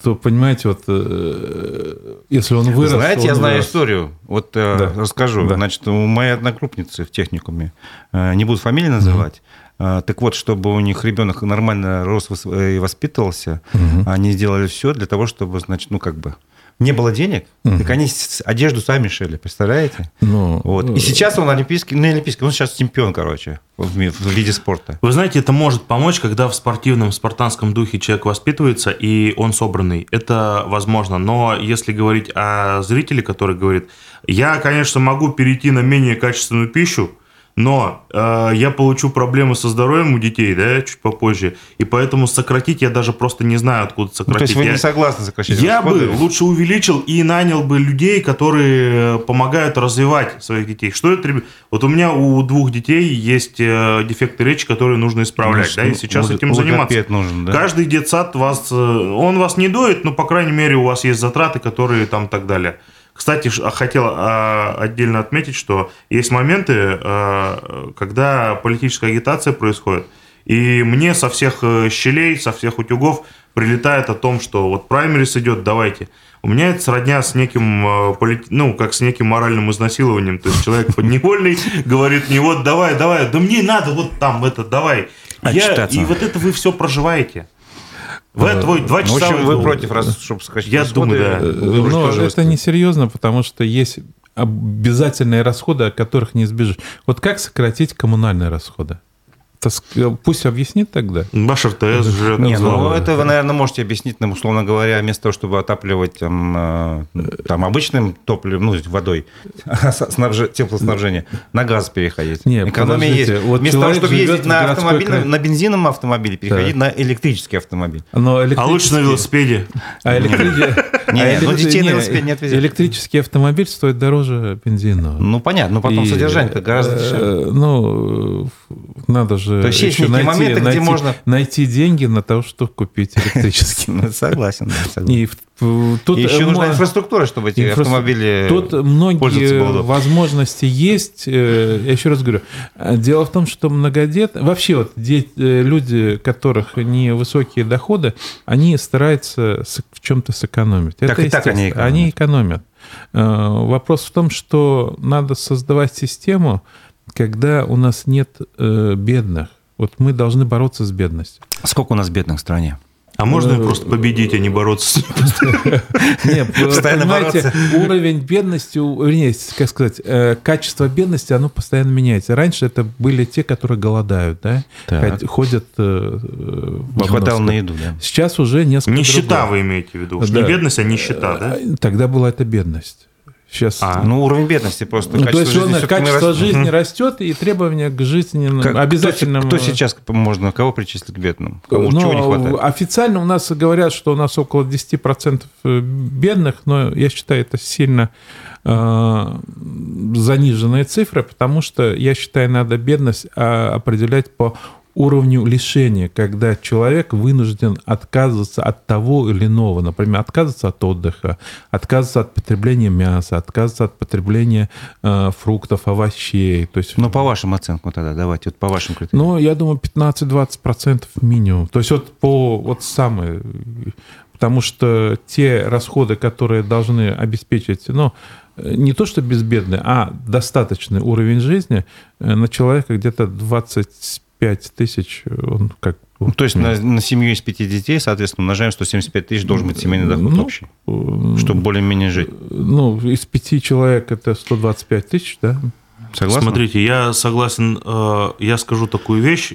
то, понимаете, вот э, если он вырос... Знаете, я знаю вырос. историю. Вот э, да. расскажу. Да. Значит, у моей одногруппницы в техникуме, э, не буду фамилии называть, mm так вот, чтобы у них ребенок нормально рос и воспитывался, угу. они сделали все для того, чтобы, значит, ну как бы не было денег, угу. так они одежду сами шили, представляете? Ну, вот. И сейчас он олимпийский, ну, олимпийский, он сейчас чемпион, короче, в, в виде спорта. Вы знаете, это может помочь, когда в спортивном, спартанском духе человек воспитывается, и он собранный. Это возможно. Но если говорить о зрителе, который говорит, я, конечно, могу перейти на менее качественную пищу, но э, я получу проблемы со здоровьем у детей, да, чуть попозже, и поэтому сократить я даже просто не знаю, откуда сократить. Ну, то есть вы я, не согласны сокращать Я расходы? бы лучше увеличил и нанял бы людей, которые помогают развивать своих детей. Что это? Вот у меня у двух детей есть э, дефекты речи, которые нужно исправлять, ну, да, и сейчас лог, этим заниматься. Нужен, да? Каждый детсад вас, э, он вас не доит, но, по крайней мере, у вас есть затраты, которые там так далее. Кстати, а, хотел а, отдельно отметить, что есть моменты, а, когда политическая агитация происходит, и мне со всех э, щелей, со всех утюгов прилетает о том, что вот праймерис идет, давайте. У меня это сродня с неким, ну, как с неким моральным изнасилованием. То есть человек подневольный [LAUGHS] говорит мне, вот давай, давай, да мне надо вот там это, давай. Я, и вот это вы все проживаете. В это твой два часа. В общем, вы против, раз, чтобы скачать Я думаю, да. Но это не серьезно, потому что есть обязательные расходы, от которых не избежишь. Вот как сократить коммунальные расходы? Пусть объяснит тогда. Ваш РТС же... Не, ну это вы, наверное, можете объяснить нам, условно говоря, вместо того, чтобы отапливать там, э, там обычным топливом, ну, водой, [LAUGHS] снабж... теплоснабжение, на газ переходить. Нет, Экономия есть. Вот вместо того, чтобы ездить на, автомобиль, край... на бензиновом автомобиле, переходить да. на электрический автомобиль. Но электрический... А лучше на велосипеде. А электрический... [LAUGHS] Ну отвезет. Электрический автомобиль стоит дороже бензинового. Ну, понятно, но потом содержание гораздо дешевле. Э, ну, надо же же То есть есть некие найти, моменты, найти, где можно... Найти деньги на то, чтобы купить [LAUGHS] электрический. Ну, согласен, И тут еще нужна инфраструктура, чтобы эти автомобили Тут многие возможности есть. Э, я еще раз говорю. Дело в том, что многодет... Вообще вот э, люди, которых не высокие доходы, они стараются в чем-то сэкономить. Так Это и так они экономят. Они экономят. Э, вопрос в том, что надо создавать систему, когда у нас нет э, бедных. Вот мы должны бороться с бедностью. Сколько у нас бедных в стране? А можно ну, просто победить, а не бороться? [LAUGHS] Нет, понимаете, уровень бедности, вернее, как сказать, э, качество бедности, оно постоянно меняется. Раньше это были те, которые голодают, да, ходят э, Не хватало на еду, да. Сейчас уже несколько Нищета вы имеете в виду? Не бедность, а нищета, да? Тогда была это бедность. Сейчас. А, ну, уровень бедности просто. Ну, то есть жизни качество растет. жизни растет, и требования к жизни как, обязательным... Кто, кто сейчас можно, кого причислить к бедным? Кому но чего не хватает? Официально у нас говорят, что у нас около 10% э, бедных, но я считаю, это сильно э, заниженные цифры, потому что я считаю, надо бедность а, определять по уровню лишения, когда человек вынужден отказываться от того или иного, например, отказываться от отдыха, отказываться от потребления мяса, отказываться от потребления э, фруктов, овощей. То есть, ну, по вашим оценкам тогда, давайте, вот по вашим критериям. Ну, я думаю, 15-20% минимум. То есть вот по вот самые... Потому что те расходы, которые должны обеспечить, ну, не то что безбедный, а достаточный уровень жизни э, на человека где-то 25 тысяч, он как ну, то есть на, на семью из пяти детей, соответственно, умножаем 175 тысяч, должен быть семейный доход ну, общий, э, чтобы более-менее жить. Ну, из пяти человек это 125 тысяч, да? Согласен? Смотрите, я согласен, э, я скажу такую вещь.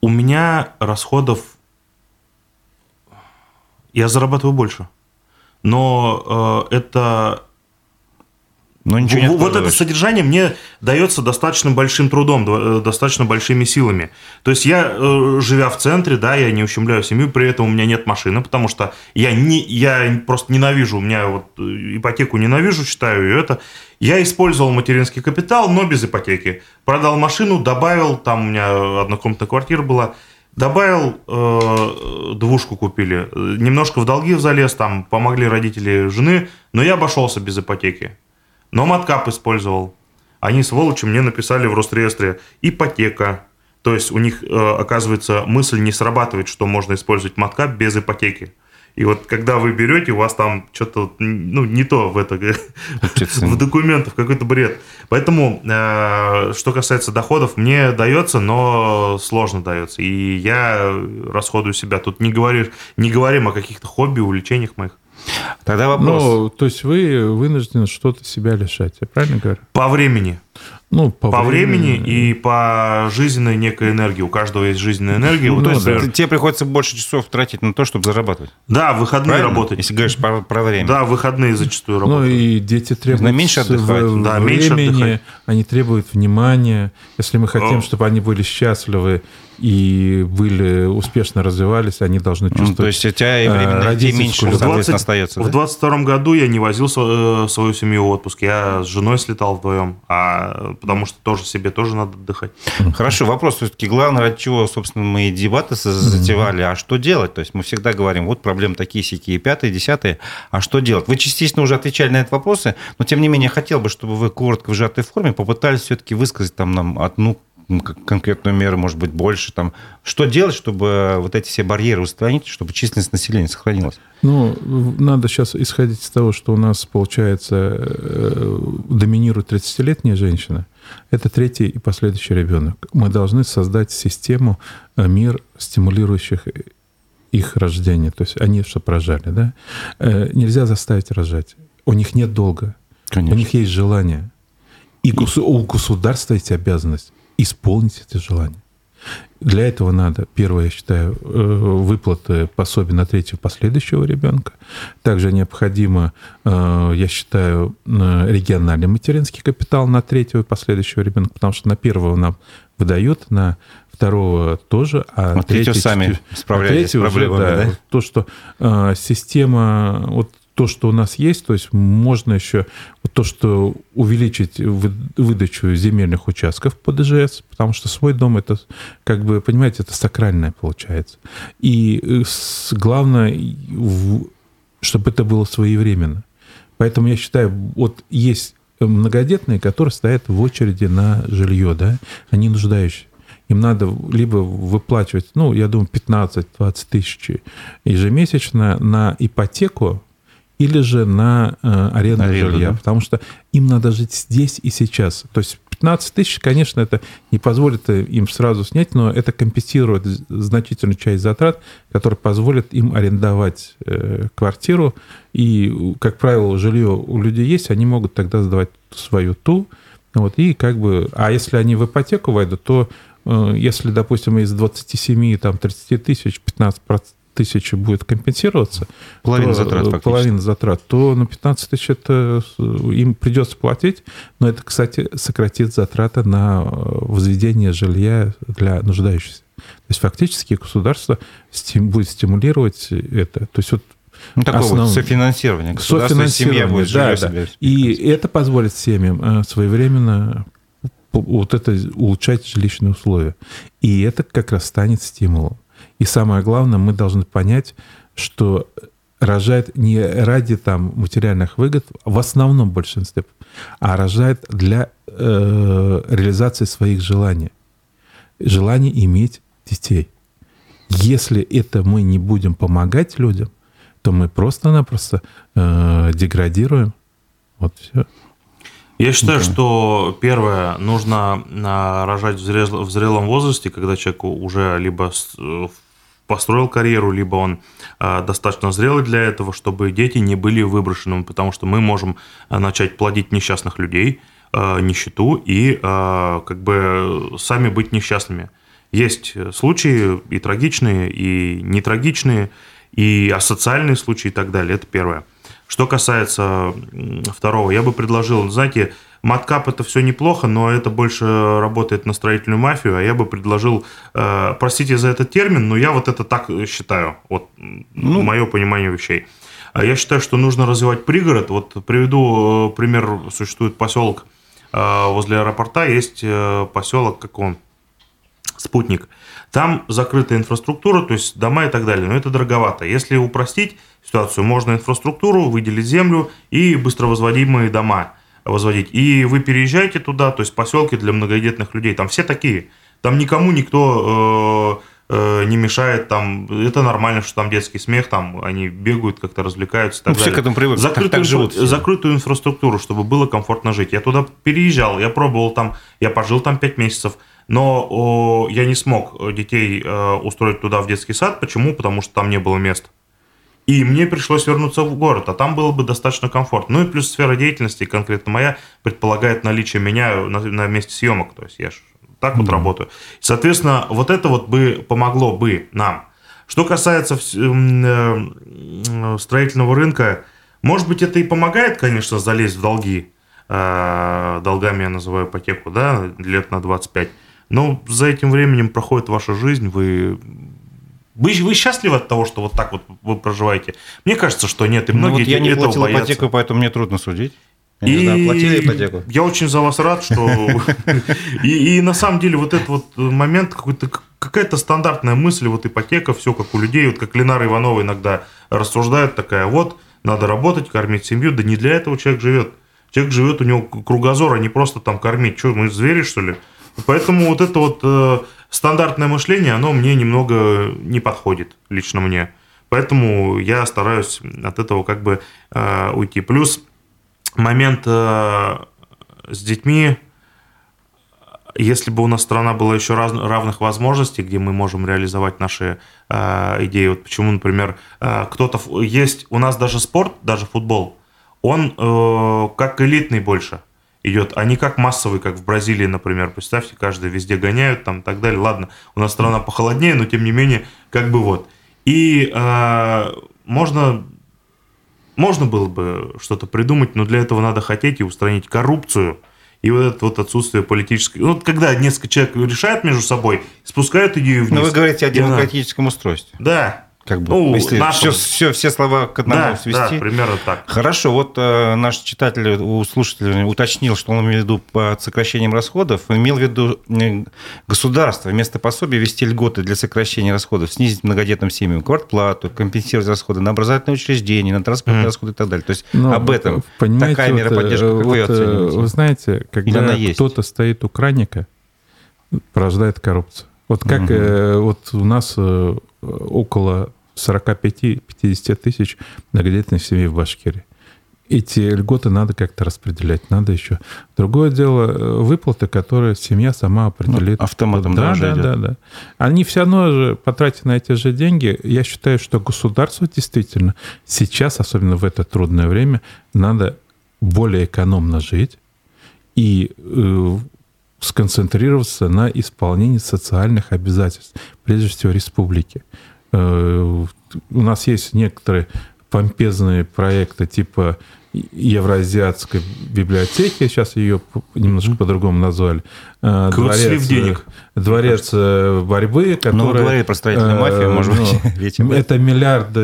У меня расходов... Я зарабатываю больше но э, это но ничего не вот это содержание мне дается достаточно большим трудом, э, достаточно большими силами. То есть я, э, живя в центре, да, я не ущемляю семью, при этом у меня нет машины, потому что я, не, я просто ненавижу, у меня вот э, ипотеку ненавижу, считаю ее это. Я использовал материнский капитал, но без ипотеки. Продал машину, добавил, там у меня однокомнатная квартира была – Добавил, э, двушку купили. Немножко в долги залез, там помогли родители жены, но я обошелся без ипотеки. Но маткап использовал. Они, сволочи, мне написали в Росреестре ипотека. То есть у них, э, оказывается, мысль не срабатывает, что можно использовать маткап без ипотеки. И вот когда вы берете, у вас там что-то ну, не то в это, в документах, какой-то бред. Поэтому, э, что касается доходов, мне дается, но сложно дается. И я расходую себя. Тут не, говоришь, не говорим о каких-то хобби, увлечениях моих. Тогда вопрос. Ну, то есть вы вынуждены что-то себя лишать, я правильно говорю? По времени. Ну, по, по времени... времени и по жизненной некой энергии. У каждого есть жизненная энергия. Ну, вот то есть да. тебе приходится больше часов тратить на то, чтобы зарабатывать. Да, в выходные Правильно? работать. Если говоришь про, про время. Да, в выходные зачастую работают. Ну и дети требуют на меньше отдыхать. В, да, времени, меньше отдыхать. они требуют внимания. Если мы хотим, О. чтобы они были счастливы и были успешно развивались, они должны чувствовать. Ну, то есть у тебя и времени меньше, в 20, остается. В 22 году я не возил э, свою семью в отпуск, я с женой слетал вдвоем, а потому что тоже себе тоже надо отдыхать. Хорошо, вопрос все-таки главное, ради чего, собственно, мы и дебаты затевали, а что делать? То есть мы всегда говорим, вот проблемы такие, сякие, пятые, десятые, а что делать? Вы частично уже отвечали на эти вопросы, но тем не менее хотел бы, чтобы вы коротко в сжатой форме попытались все-таки высказать там нам одну конкретную меру, может быть, больше. Там. Что делать, чтобы вот эти все барьеры устранить, чтобы численность населения сохранилась? Ну, надо сейчас исходить из того, что у нас, получается, э, доминирует 30-летняя женщина. Это третий и последующий ребенок. Мы должны создать систему, э, мир, стимулирующих их рождение. То есть они что рожали, да? Э, нельзя заставить рожать. У них нет долга. Конечно. У них есть желание. И у государства есть обязанность исполнить это желание. Для этого надо, первое, я считаю, э, выплаты пособия на третьего последующего ребенка. Также необходимо, э, я считаю, региональный материнский капитал на третьего и последующего ребенка, потому что на первого нам выдают, на второго тоже, а вот третий сами справляетесь с проблемами, уже, да, да? То, что э, система, вот то, что у нас есть, то есть можно еще то, что увеличить выдачу земельных участков по ДЖС, потому что свой дом это, как бы, понимаете, это сакральное получается. И э, главное, чтобы это было своевременно. Поэтому я считаю, вот есть многодетные, которые стоят в очереди на жилье, да, они нуждающие им надо либо выплачивать, ну, я думаю, 15-20 тысяч ежемесячно на ипотеку, или же на э, аренду, аренду жилья, да? потому что им надо жить здесь и сейчас. То есть 15 тысяч, конечно, это не позволит им сразу снять, но это компенсирует значительную часть затрат, которая позволит им арендовать э, квартиру. И, как правило, жилье у людей есть, они могут тогда сдавать свою ту. Вот, и как бы, а если они в ипотеку войдут, то э, если, допустим, из 27, там, 30 тысяч 15 тысячи будет компенсироваться, половина то, затрат, фактически. половина затрат, то на 15 тысяч это им придется платить, но это, кстати, сократит затраты на э, возведение жилья для нуждающихся. То есть фактически государство будет стимулировать это. То есть вот ну, такое основ... вот софинансирование. Государство софинансирование, семья будет да, да. И это позволит семьям э, своевременно вот это улучшать жилищные условия. И это как раз станет стимулом. И самое главное, мы должны понять, что рожает не ради там материальных выгод, в основном большинстве, а рожает для э, реализации своих желаний. Желание иметь детей. Если это мы не будем помогать людям, то мы просто-напросто э, деградируем. Вот все. Я считаю, okay. что первое, нужно а, рожать в, зрел, в зрелом возрасте, когда человек уже либо построил карьеру, либо он э, достаточно зрелый для этого, чтобы дети не были выброшенными, потому что мы можем начать плодить несчастных людей, э, нищету и э, как бы сами быть несчастными. Есть случаи и трагичные, и нетрагичные, и асоциальные случаи и так далее. Это первое. Что касается второго, я бы предложил, знаете, маткап это все неплохо, но это больше работает на строительную мафию, а я бы предложил, э, простите за этот термин, но я вот это так считаю, вот ну, мое понимание вещей. А я считаю, что нужно развивать пригород. Вот приведу э, пример, существует поселок э, возле аэропорта, есть поселок, как он, Спутник. Там закрытая инфраструктура, то есть дома и так далее, но это дороговато. Если упростить ситуацию, можно инфраструктуру, выделить землю и быстро возводимые дома возводить. И вы переезжаете туда, то есть поселки для многодетных людей, там все такие. Там никому никто э, э, не мешает, там это нормально, что там детский смех, там они бегают, как-то развлекаются. так ну, далее. все к этому привыкли, закрытую, так, так живут закрытую инфраструктуру, чтобы было комфортно жить. Я туда переезжал, я пробовал там, я пожил там 5 месяцев, но о, я не смог детей э, устроить туда в детский сад. Почему? Потому что там не было места. И мне пришлось вернуться в город, а там было бы достаточно комфортно. Ну и плюс сфера деятельности, конкретно моя, предполагает наличие меня на, на месте съемок. То есть я так mm-hmm. вот работаю. Соответственно, вот это вот бы помогло бы нам. Что касается э, строительного рынка, может быть, это и помогает, конечно, залезть в долги. Э, долгами я называю ипотеку, да, лет на 25. Но за этим временем проходит ваша жизнь, вы вы, вы счастливы от того, что вот так вот вы проживаете? Мне кажется, что нет, и многие ну, вот я не платил боятся. ипотеку, поэтому мне трудно судить. Я и не знаю, платили ипотеку? Я очень за вас рад, что... [LAUGHS] И, и на самом деле вот этот вот момент, какой-то, какая-то стандартная мысль, вот ипотека, все как у людей, вот как Ленара Иванова иногда рассуждает такая, вот, надо работать, кормить семью, да не для этого человек живет. Человек живет, у него кругозор, а не просто там кормить. Что, мы звери, что ли? Поэтому вот это вот э, стандартное мышление, оно мне немного не подходит, лично мне. Поэтому я стараюсь от этого как бы э, уйти. Плюс момент э, с детьми, если бы у нас страна была еще раз, равных возможностей, где мы можем реализовать наши э, идеи, вот почему, например, э, кто-то есть у нас даже спорт, даже футбол, он э, как элитный больше идет, а не как массовый, как в Бразилии, например. Представьте, каждый везде гоняют там и так далее. Ладно, у нас страна похолоднее, но тем не менее, как бы вот. И э, можно, можно было бы что-то придумать, но для этого надо хотеть и устранить коррупцию. И вот это вот отсутствие политической... Ну, вот когда несколько человек решают между собой, спускают идею вниз. Но вы говорите о демократическом она... устройстве. Да, как бы, ну, если нашим... все, все, все слова к одному да, свести. Да, примерно так. Хорошо, вот э, наш читатель, у слушателя уточнил, что он имел в виду под сокращением расходов, имел в виду э, государство вместо пособия вести льготы для сокращения расходов, снизить многодетным семьям квартплату, компенсировать расходы на образовательные учреждения, на транспортные mm. расходы и так далее. То есть Но, ну, об этом такая мера поддержки, как вот, вы э, оцениваете? Вы знаете, когда кто-то стоит у краника, порождает коррупцию. Вот как угу. э, вот у нас э, около 45-50 тысяч многодетных семей в Башкирии. Эти льготы надо как-то распределять, надо еще. Другое дело, э, выплаты, которые семья сама определит. Ну, автоматом да, да, идет. да, да. Они все равно же потратят на эти же деньги. Я считаю, что государство действительно сейчас, особенно в это трудное время, надо более экономно жить и э, сконцентрироваться на исполнении социальных обязательств, прежде всего республики. Э, у нас есть некоторые помпезные проекты типа Евроазиатской библиотеки, сейчас ее немножко по-другому назвали. Э, дворец, денег. Дворец борьбы, который... Ну, говорили про строительную мафию, может быть. Ну, [LAUGHS] это миллиарды,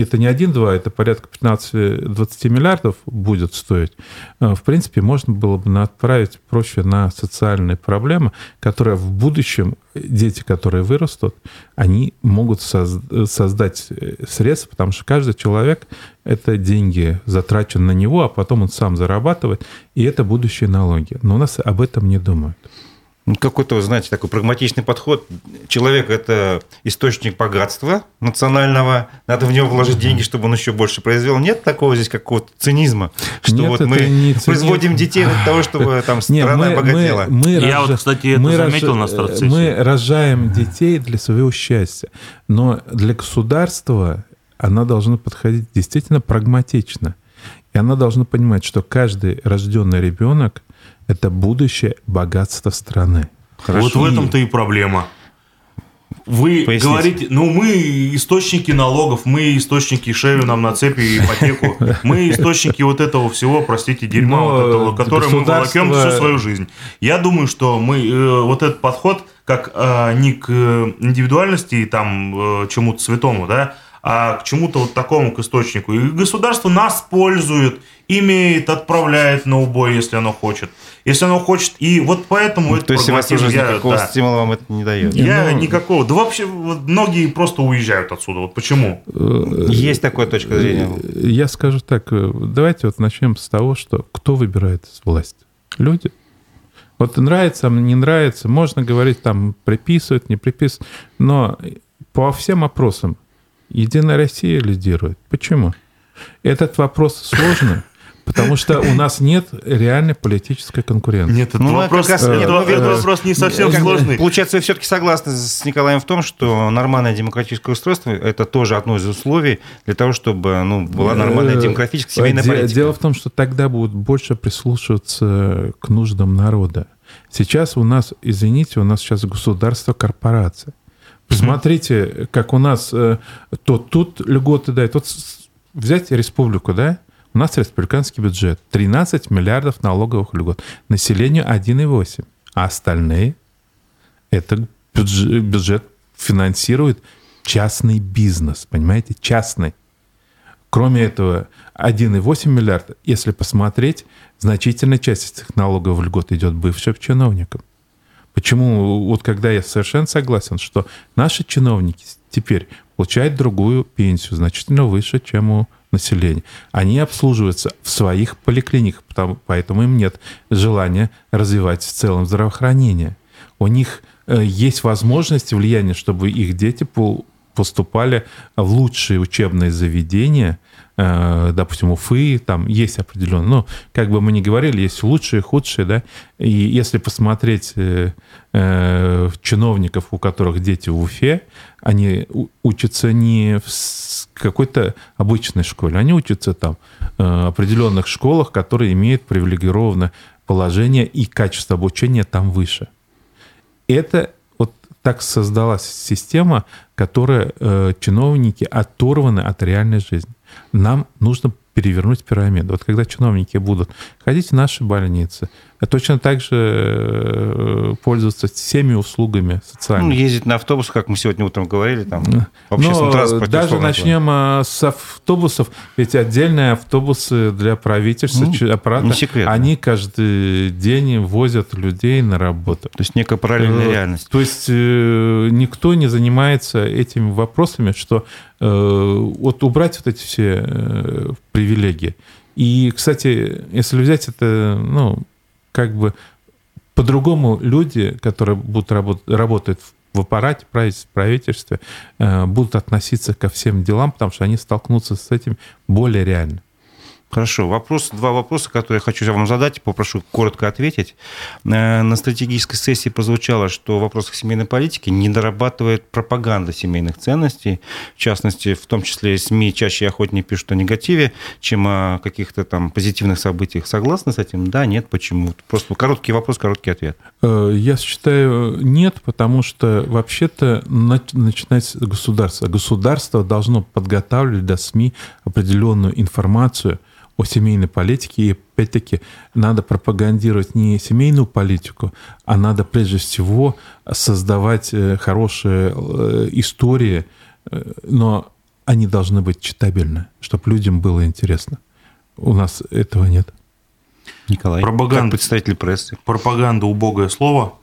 это не один-два, это порядка 15-20 миллиардов будет стоить. В принципе, можно было бы отправить проще на социальные проблемы, которые в будущем дети, которые вырастут, они могут создать средства, потому что каждый человек – это деньги затрачены на него, а потом он сам зарабатывает, и это будущие налоги. Но у нас об этом не думают. Ну, какой-то, знаете, такой прагматичный подход. Человек – это источник богатства национального. Надо в него вложить деньги, чтобы он еще больше произвел. Нет такого здесь какого-то цинизма, что Нет, вот мы не производим детей для того, чтобы [LAUGHS] там страна Нет, мы, богатела. Мы, мы Я рож... вот, кстати, это мы заметил рож... на старте. Мы рожаем детей для своего счастья. Но для государства она должна подходить действительно прагматично. И она должна понимать, что каждый рожденный ребенок – это будущее богатство страны. Хорошо. Вот в этом-то и проблема. Вы Поясните. говорите, ну мы источники налогов, мы источники шею нам на цепи ипотеку, [LAUGHS] мы источники вот этого всего, простите, дерьма, Но вот этого, которое государство... мы волокем всю свою жизнь. Я думаю, что мы э, вот этот подход как э, не к индивидуальности и там э, чему-то святому, да, а к чему-то вот такому, к источнику. И государство нас пользует, имеет, отправляет на убой, если оно хочет. Если оно хочет. И вот поэтому ну, это То есть у вас уже я, никакого да. стимула вам это не дает? Я ну, никакого. Да вообще вот, многие просто уезжают отсюда. Вот почему? Э, Есть такая точка зрения. Я скажу так. Э, давайте вот начнем с того, что кто выбирает власть? Люди. Вот нравится, не нравится, можно говорить, там, приписывать, не приписывать, но по всем опросам Единая Россия лидирует. Почему? Этот вопрос сложный. [LAUGHS] Потому что у нас нет реальной политической конкуренции. Нет, этот ну, вопрос, раз, нет, э, этот вопрос не совсем э, сложный. Получается, вы все-таки согласны с Николаем в том, что нормальное демократическое устройство – это тоже одно из условий для того, чтобы ну, была нормальная демократическая семейная Де- политика. Дело в том, что тогда будут больше прислушиваться к нуждам народа. Сейчас у нас, извините, у нас сейчас государство-корпорация. Посмотрите, как у нас э, то тут льготы дают. Вот взять республику, да? У нас республиканский бюджет 13 миллиардов налоговых льгот. Населению 1,8. А остальные это бюджет, бюджет финансирует частный бизнес, понимаете? Частный. Кроме этого, 1,8 миллиарда, если посмотреть, значительная часть этих налоговых льгот идет бывшим чиновникам. Почему, вот когда я совершенно согласен, что наши чиновники теперь получают другую пенсию, значительно выше, чем у населения. Они обслуживаются в своих поликлиниках, потому, поэтому им нет желания развивать в целом здравоохранение. У них э, есть возможность влияния, чтобы их дети поступали в лучшие учебные заведения, допустим, Уфы, там есть определенно, ну, как бы мы ни говорили, есть лучшие, худшие, да, и если посмотреть э, э, чиновников, у которых дети в Уфе, они учатся не в какой-то обычной школе, они учатся там в определенных школах, которые имеют привилегированное положение и качество обучения там выше. Это вот так создалась система, которая чиновники оторваны от реальной жизни нам нужно перевернуть пирамиду. Вот когда чиновники будут ходить в наши больницы, точно так же э, пользоваться всеми услугами социальными. Ну, ездить на автобус, как мы сегодня утром говорили, там, в общественном транспорте. Даже начнем было. с автобусов, ведь отдельные автобусы для правительства, ну, аппарата, не секрет, они каждый день возят людей на работу. То есть некая параллельная э, реальность. То есть э, никто не занимается этими вопросами, что вот убрать вот эти все привилегии. И, кстати, если взять это, ну, как бы по-другому люди, которые будут работать, работать в аппарате, в правительстве, э, будут относиться ко всем делам, потому что они столкнутся с этим более реально. Хорошо. Вопрос, два вопроса, которые я хочу вам задать, попрошу коротко ответить. Э, на стратегической сессии прозвучало, что в вопросах семейной политики не дорабатывает пропаганда семейных ценностей. В частности, в том числе СМИ чаще и охотнее пишут о негативе, чем о каких-то там позитивных событиях. Согласны с этим? Да, нет, почему? Просто короткий вопрос, короткий ответ. Э, я считаю, нет, потому что вообще-то начинать с государства. Государство должно подготавливать для СМИ определенную информацию – о семейной политике. И опять-таки надо пропагандировать не семейную политику, а надо прежде всего создавать э, хорошие э, истории, э, но они должны быть читабельны, чтобы людям было интересно. У нас этого нет. Николай, Пропаганда. как представитель прессы. Пропаганда – убогое слово.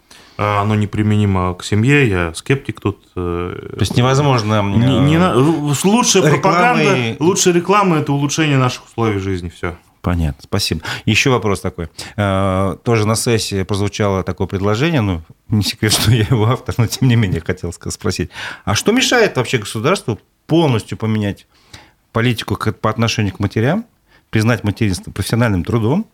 А, Оно неприменимо к семье. Я скептик тут. э, То есть невозможно... Не, не э, Лучшая рекламой- пропаганда, лучшая реклама – это улучшение наших условий жизни. Все. Понятно, спасибо. Еще вопрос такой. Э, Тоже на сессии прозвучало такое предложение, ну, не секрет, [LAUGHS] что я его автор, но тем не менее хотел спросить. А что мешает вообще государству полностью поменять политику по отношению к матерям, признать материнство профессиональным трудом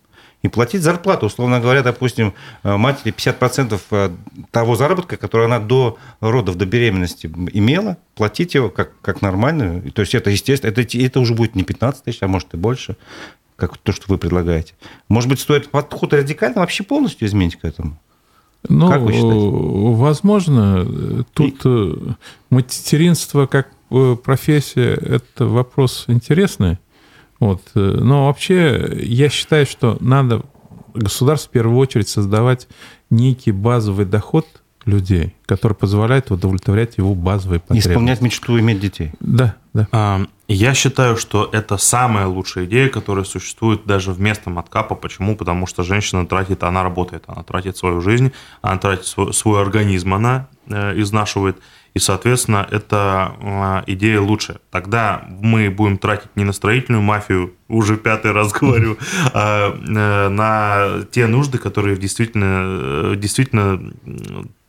и платить зарплату, условно говоря, допустим, э, матери 50% э, того заработка, который она до родов, до беременности имела, платить его как, как нормально. И То есть это, естественно, это, это уже будет не 15 тысяч, а может и больше, как то, что вы предлагаете. Может быть, стоит подход радикально вообще полностью изменить к этому? Ну, Как вы считаете? возможно, тут э, материнство как профессия – это вопрос интересный. Вот. э, Но вообще я считаю, что надо государству в первую очередь создавать некий базовый доход людей, который позволяет удовлетворять его базовые потребности. Исполнять мечту иметь детей. Да, да. А, Я считаю, что это самая лучшая идея, которая существует даже в местном откапа. Почему? Потому что женщина тратит, она работает, она тратит свою жизнь, она тратит свой, свой организм, она э, изнашивает. И, соответственно, эта э, идея лучше. Тогда мы будем тратить не на строительную мафию, уже пятый раз [LAUGHS] говорю, а э, на те нужды, которые действительно, э, действительно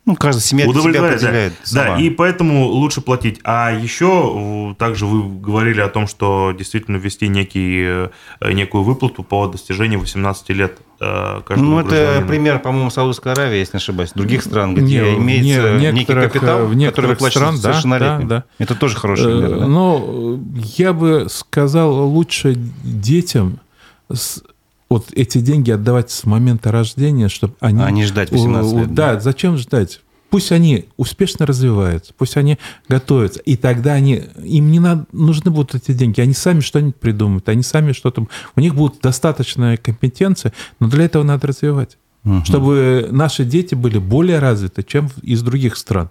Ну, каждая семья себя удовлетворяет. Да, определяет Да, сама. и поэтому лучше платить. А еще также вы говорили о том, что действительно ввести некий, э, некую выплату по достижении 18 лет Ну, это пример, по-моему, Саудовской Аравии, если не ошибаюсь, других стран, где Не, имеется не- некий некоторых, капитал, э, в который выплачивается стран, да, совершеннолетним. да, да. Это тоже хороший пример, Э, да? Но я бы сказал, лучше детям с- вот эти деньги отдавать с момента рождения, чтобы они... А не ждать 18 лет, Да, да? зачем ждать? Пусть они успешно развиваются, пусть они готовятся, и тогда они, им не надо, нужны будут эти деньги, они сами что-нибудь придумают, они сами что-то... У них будут достаточная компетенция, но для этого надо развивать, Мгм. чтобы наши дети были более развиты, чем из других стран.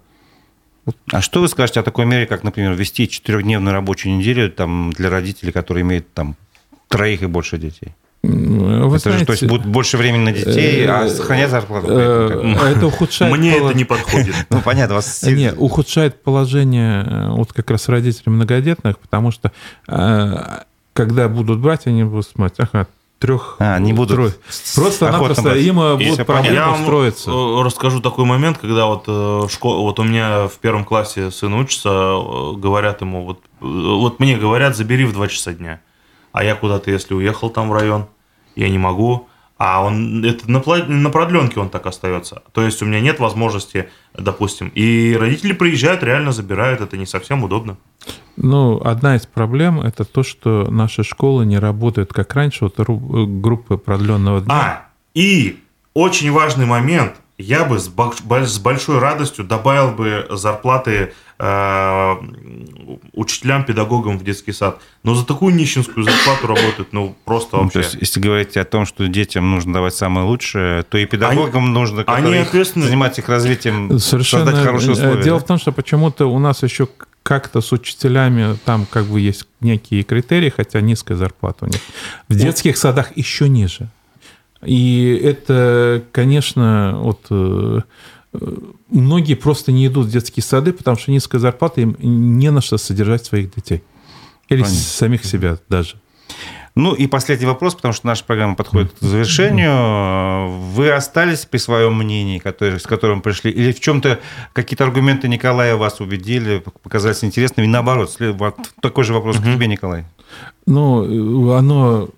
А что вы скажете о такой мере, как, например, ввести четырехдневную рабочую неделю там, для родителей, которые имеют там троих и больше детей? Вы это же, то есть, знаете, будет больше времени на детей, а э, сохранять зарплату. э, бы. Это ухудшает... Мне поло- это не подходит. [LAUGHS] Ну, понятно, вас... Не, ухудшает положение э, вот как раз родителей многодетных, потому что э, когда будут брать, они будут смотреть, ага, трех... А, не будут трое. Просто-напросто охотно брать. им э, будут проблемы Я вам устроиться. э, расскажу такой момент, когда вот э, школа, вот у меня в первом классе сын учится, э, говорят ему, вот, э, вот мне говорят, забери в 2 часа дня, а я куда-то, если уехал там в район, я не могу, а он это на, на продленке он так остается. То есть у меня нет возможности, допустим, и родители приезжают, реально забирают, это не совсем удобно. Ну, одна из проблем это то, что наши школы не работают как раньше, вот ру- группы продленного дня. А, и очень важный момент. Я бы с, большой радостью добавил бы зарплаты э, учителям, педагогам в детский сад. Но за такую нищенскую зарплату работают, ну, просто Ну, вообще. То есть, если говорить о том, что детям нужно давать самое лучшее, то и педагогам нужно, они которые их- ответственны. заниматься их развитием, Совершенно. создать хорошие условия. Дело да? в том, что почему-то у нас еще как-то с учителями там как бы есть некие критерии, хотя низкая зарплата у них. В детских садах еще ниже. И это, конечно, вот э, э, многие просто не идут в детские сады, потому что низкая зарплата им не на что содержать своих детей. Или Понятно. самих себя даже. Ну и последний вопрос, потому что наша программа подходит к завершению. Вы остались при своем мнении, который, с которым пришли, или в чем-то какие-то аргументы Николая вас убедили, показались интересными, и наоборот, такой же вопрос к тебе, Николай. Ну, оно,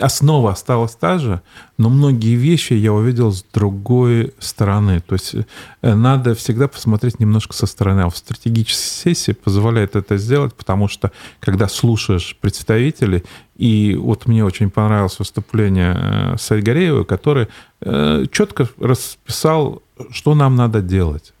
основа осталась та же, но многие вещи я увидел с другой стороны. То есть э, надо всегда посмотреть немножко со стороны. А в стратегической сессии позволяет это сделать, потому что когда слушаешь представителей, и вот мне очень понравилось выступление э, Сайгареева, который э, четко расписал, что нам надо делать.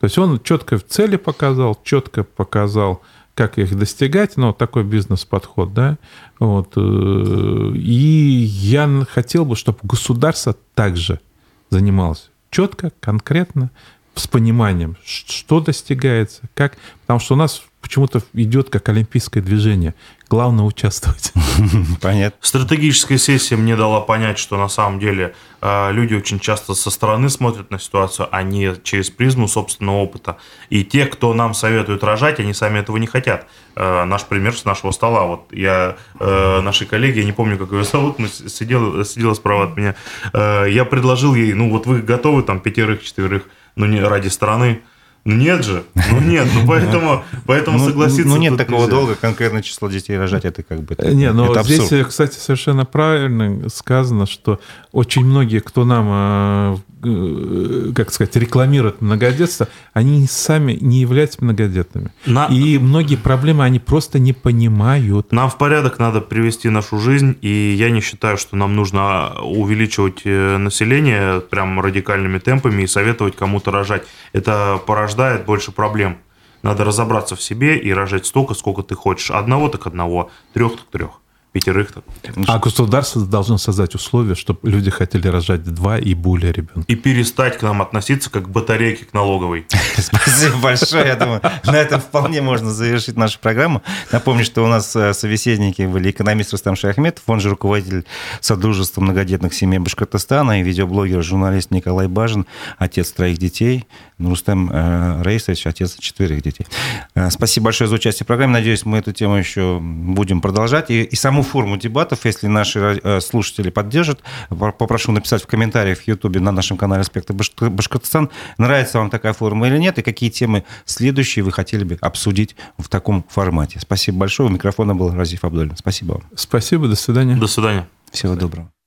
То есть он четко в цели показал, четко показал, как их достигать, но такой бизнес-подход, да, вот. Э, и я хотел бы, чтобы государство также занималось четко, конкретно, с пониманием, что достигается, как, потому что у нас почему-то идет как олимпийское движение. Главное участвовать. [LAUGHS] Понятно. Стратегическая сессия мне дала понять, что на самом деле э, люди очень часто со стороны смотрят на ситуацию, а не через призму собственного опыта. И те, кто нам советует рожать, они сами этого не хотят. Э, наш пример с нашего стола. Вот я э, нашей коллеге, я не помню, как ее зовут, но сидела, сидела справа от меня. Я предложил ей, ну вот вы готовы там пятерых, четверых, ну не ради страны, ну нет же, ну нет, ну поэтому, поэтому ну, согласиться. Ну нет такого нельзя. долга конкретное число детей рожать, это как бы. Это, не, но это здесь, абсурд. кстати, совершенно правильно сказано, что очень многие, кто нам а, Э, как сказать, рекламируют многодетство, они сами не являются многодетными. На... И многие проблемы они просто не понимают. Нам в порядок надо привести нашу жизнь, и я не считаю, что нам нужно увеличивать э, население прям радикальными темпами и советовать кому-то рожать. Это порождает больше проблем. Надо разобраться в себе и рожать столько, сколько ты хочешь. Одного так одного, трех так трех пятерых. Так. А государство должно создать условия, чтобы люди хотели рожать два и более ребенка. И перестать к нам относиться как к батарейке к налоговой. [LAUGHS] Спасибо большое. Я думаю, на этом вполне можно завершить нашу программу. Напомню, что у нас э, собеседники были экономист Рустам Шахметов, он же руководитель Содружества многодетных семей Башкортостана и видеоблогер, журналист Николай Бажин, отец троих детей, Рустам э, Рейсович, отец четырех детей. Э, спасибо большое за участие в программе. Надеюсь, мы эту тему еще будем продолжать. И, и саму форму дебатов, если наши э, слушатели поддержат, попрошу написать в комментариях в Ютубе на нашем канале «Аспекты Башкортостан», нравится вам такая форма или нет, и какие темы следующие вы хотели бы обсудить в таком формате. Спасибо большое. У микрофона был Разиф Абдулин. Спасибо вам. Спасибо. До свидания. До свидания. Всего доброго.